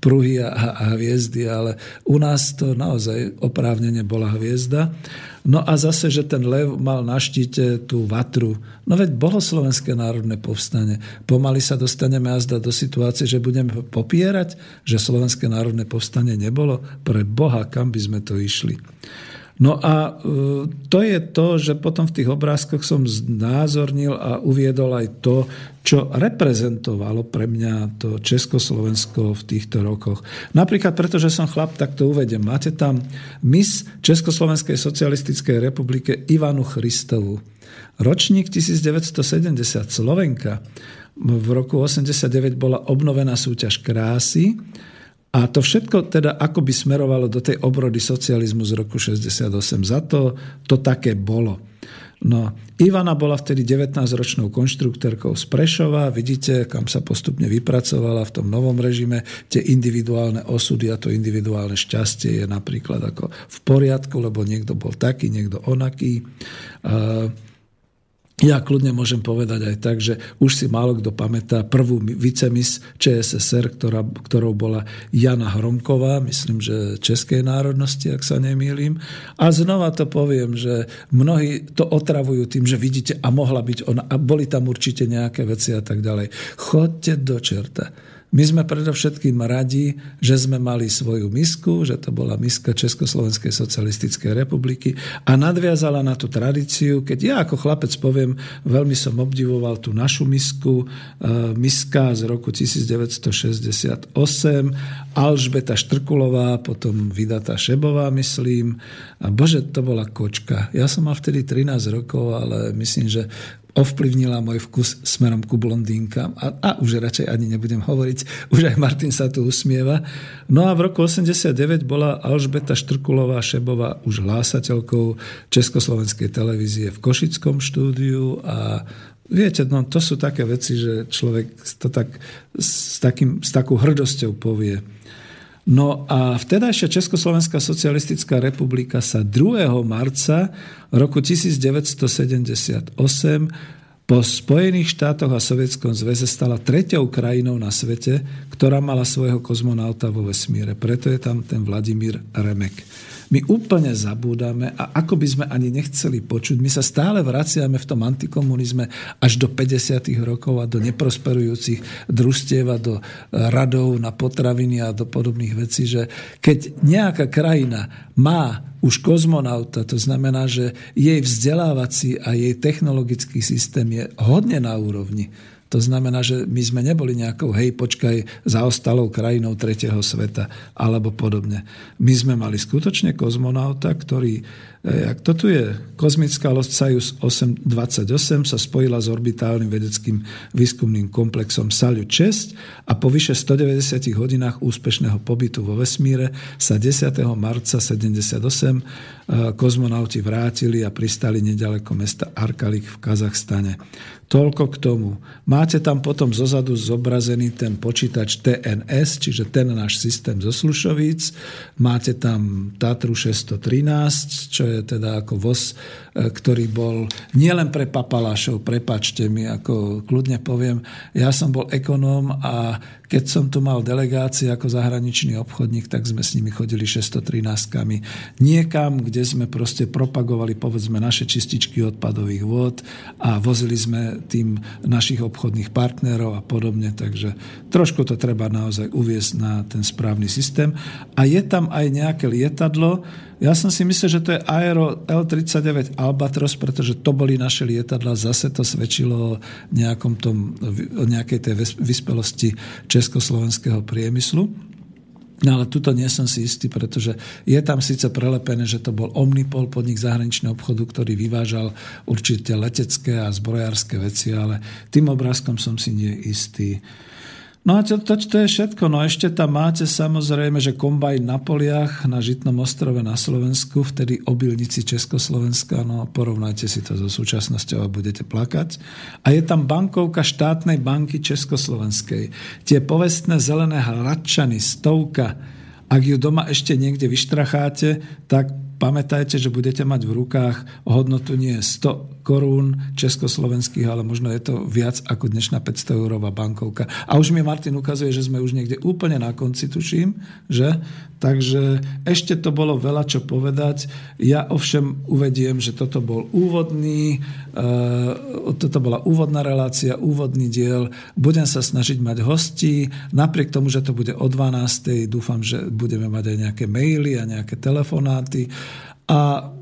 Speaker 1: pruhy a, a hviezdy, ale u nás to naozaj oprávnene bola hviezda. No a zase, že ten lev mal na štíte tú vatru. No veď bolo Slovenské národné povstanie. Pomaly sa dostaneme azda do situácie, že budeme popierať, že Slovenské národné povstanie nebolo. Pre Boha, kam by sme to išli. No a e, to je to, že potom v tých obrázkoch som znázornil a uviedol aj to, čo reprezentovalo pre mňa to Československo v týchto rokoch. Napríklad pretože som chlap, tak to uvedem. Máte tam mis Československej socialistickej republike Ivanu Christovu. Ročník 1970, Slovenka. V roku 89 bola obnovená súťaž krásy a to všetko teda ako by smerovalo do tej obrody socializmu z roku 68. Za to to také bolo. No, Ivana bola vtedy 19-ročnou konštruktérkou z Prešova. Vidíte, kam sa postupne vypracovala v tom novom režime. Tie individuálne osudy a to individuálne šťastie je napríklad ako v poriadku, lebo niekto bol taký, niekto onaký. Uh, ja kľudne môžem povedať aj tak, že už si málo kto pamätá prvú vicemis ČSSR, ktorá, ktorou bola Jana Hromková, myslím, že českej národnosti, ak sa nemýlim. A znova to poviem, že mnohí to otravujú tým, že vidíte, a mohla byť ona, a boli tam určite nejaké veci a tak ďalej. Chodte do čerta My sme predovšetkým radi, že sme mali svoju misku, že to bola miska Československej socialistickej republiky a nadviazala na tú tradíciu, keď ja ako chlapec poviem, veľmi som obdivoval tú našu misku, e, miska z roku 1968, Alžbeta Štrkulová, potom vydatá Šebová, myslím. A bože, to bola kočka. Ja som mal vtedy 13 rokov, ale myslím, že ovplyvnila môj vkus smerom ku blondínkam. A, a už radšej ani nebudem hovoriť, už aj Martin sa tu usmieva. No a v roku 89 bola Alžbeta Štrkulová Šebová už hlásateľkou Československej televízie v Košickom štúdiu a Viete, no to sú také veci, že človek to tak s, takým, s takou hrdosťou povie. No a vtedajšia Československá socialistická republika sa 2. marca roku 1978 po Spojených štátoch a Sovietskom zväze stala treťou krajinou na svete, ktorá mala svojho kozmonauta vo vesmíre. Preto je tam ten Vladimír Remek my úplne zabúdame a ako by sme ani nechceli počuť, my sa stále vraciame v tom antikomunizme až do 50. rokov a do neprosperujúcich družstiev a do radov na potraviny a do podobných vecí, že keď nejaká krajina má už kozmonauta, to znamená, že jej vzdelávací a jej technologický systém je hodne na úrovni, to znamená, že my sme neboli nejakou, hej, počkaj, zaostalou krajinou tretieho sveta alebo podobne. My sme mali skutočne kozmonauta, ktorý jak to tu je, kozmická loď Soyuz 828 sa spojila s orbitálnym vedeckým výskumným komplexom Salyut 6 a po vyše 190 hodinách úspešného pobytu vo vesmíre sa 10. marca 78 eh, kozmonauti vrátili a pristali nedaleko mesta Arkalik v Kazachstane. Toľko k tomu. Máte tam potom zozadu zobrazený ten počítač TNS, čiže ten náš systém zo Slušovíc. Máte tam Tatru 613, čo je je teda ako voz, ktorý bol nielen pre papalášov, prepačte mi, ako kľudne poviem, ja som bol ekonóm a keď som tu mal delegácie ako zahraničný obchodník, tak sme s nimi chodili 613-kami niekam, kde sme proste propagovali povedzme naše čističky odpadových vôd a vozili sme tým našich obchodných partnerov a podobne, takže trošku to treba naozaj uviesť na ten správny systém. A je tam aj nejaké lietadlo, ja som si myslel, že to je Aero L-39 Albatros, pretože to boli naše lietadla. Zase to svedčilo o, nejakom tom, o nejakej tej vyspelosti československého priemyslu. No ale tuto nie som si istý, pretože je tam síce prelepené, že to bol Omnipol, podnik zahraničného obchodu, ktorý vyvážal určite letecké a zbrojárske veci, ale tým obrázkom som si nie istý. No a to, to, to je všetko. No ešte tam máte samozrejme, že kombajn na poliach na Žitnom ostrove na Slovensku, vtedy obilnici Československa, no porovnajte si to so súčasnosťou a budete plakať. A je tam bankovka štátnej banky Československej. Tie povestné zelené hladčany, stovka, ak ju doma ešte niekde vyštracháte, tak pamätajte, že budete mať v rukách hodnotu nie 100 korún československých, ale možno je to viac ako dnešná 500 eurová bankovka. A už mi Martin ukazuje, že sme už niekde úplne na konci, tuším, že? Takže ešte to bolo veľa čo povedať. Ja ovšem uvediem, že toto bol úvodný, uh, toto bola úvodná relácia, úvodný diel. Budem sa snažiť mať hostí. Napriek tomu, že to bude o 12. dúfam, že budeme mať aj nejaké maily a nejaké telefonáty. A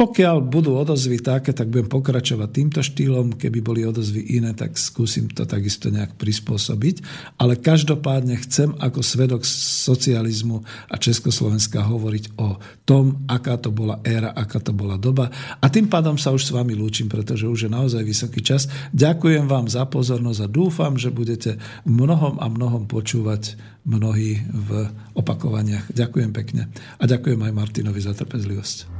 Speaker 1: pokiaľ budú odozvy také, tak budem pokračovať týmto štýlom. Keby boli odozvy iné, tak skúsim to takisto nejak prispôsobiť. Ale každopádne chcem ako svedok socializmu a Československa hovoriť o tom, aká to bola éra, aká to bola doba. A tým pádom sa už s vami lúčim, pretože už je naozaj vysoký čas. Ďakujem vám za pozornosť a dúfam, že budete mnohom a mnohom počúvať mnohí v opakovaniach. Ďakujem pekne. A ďakujem aj Martinovi za trpezlivosť.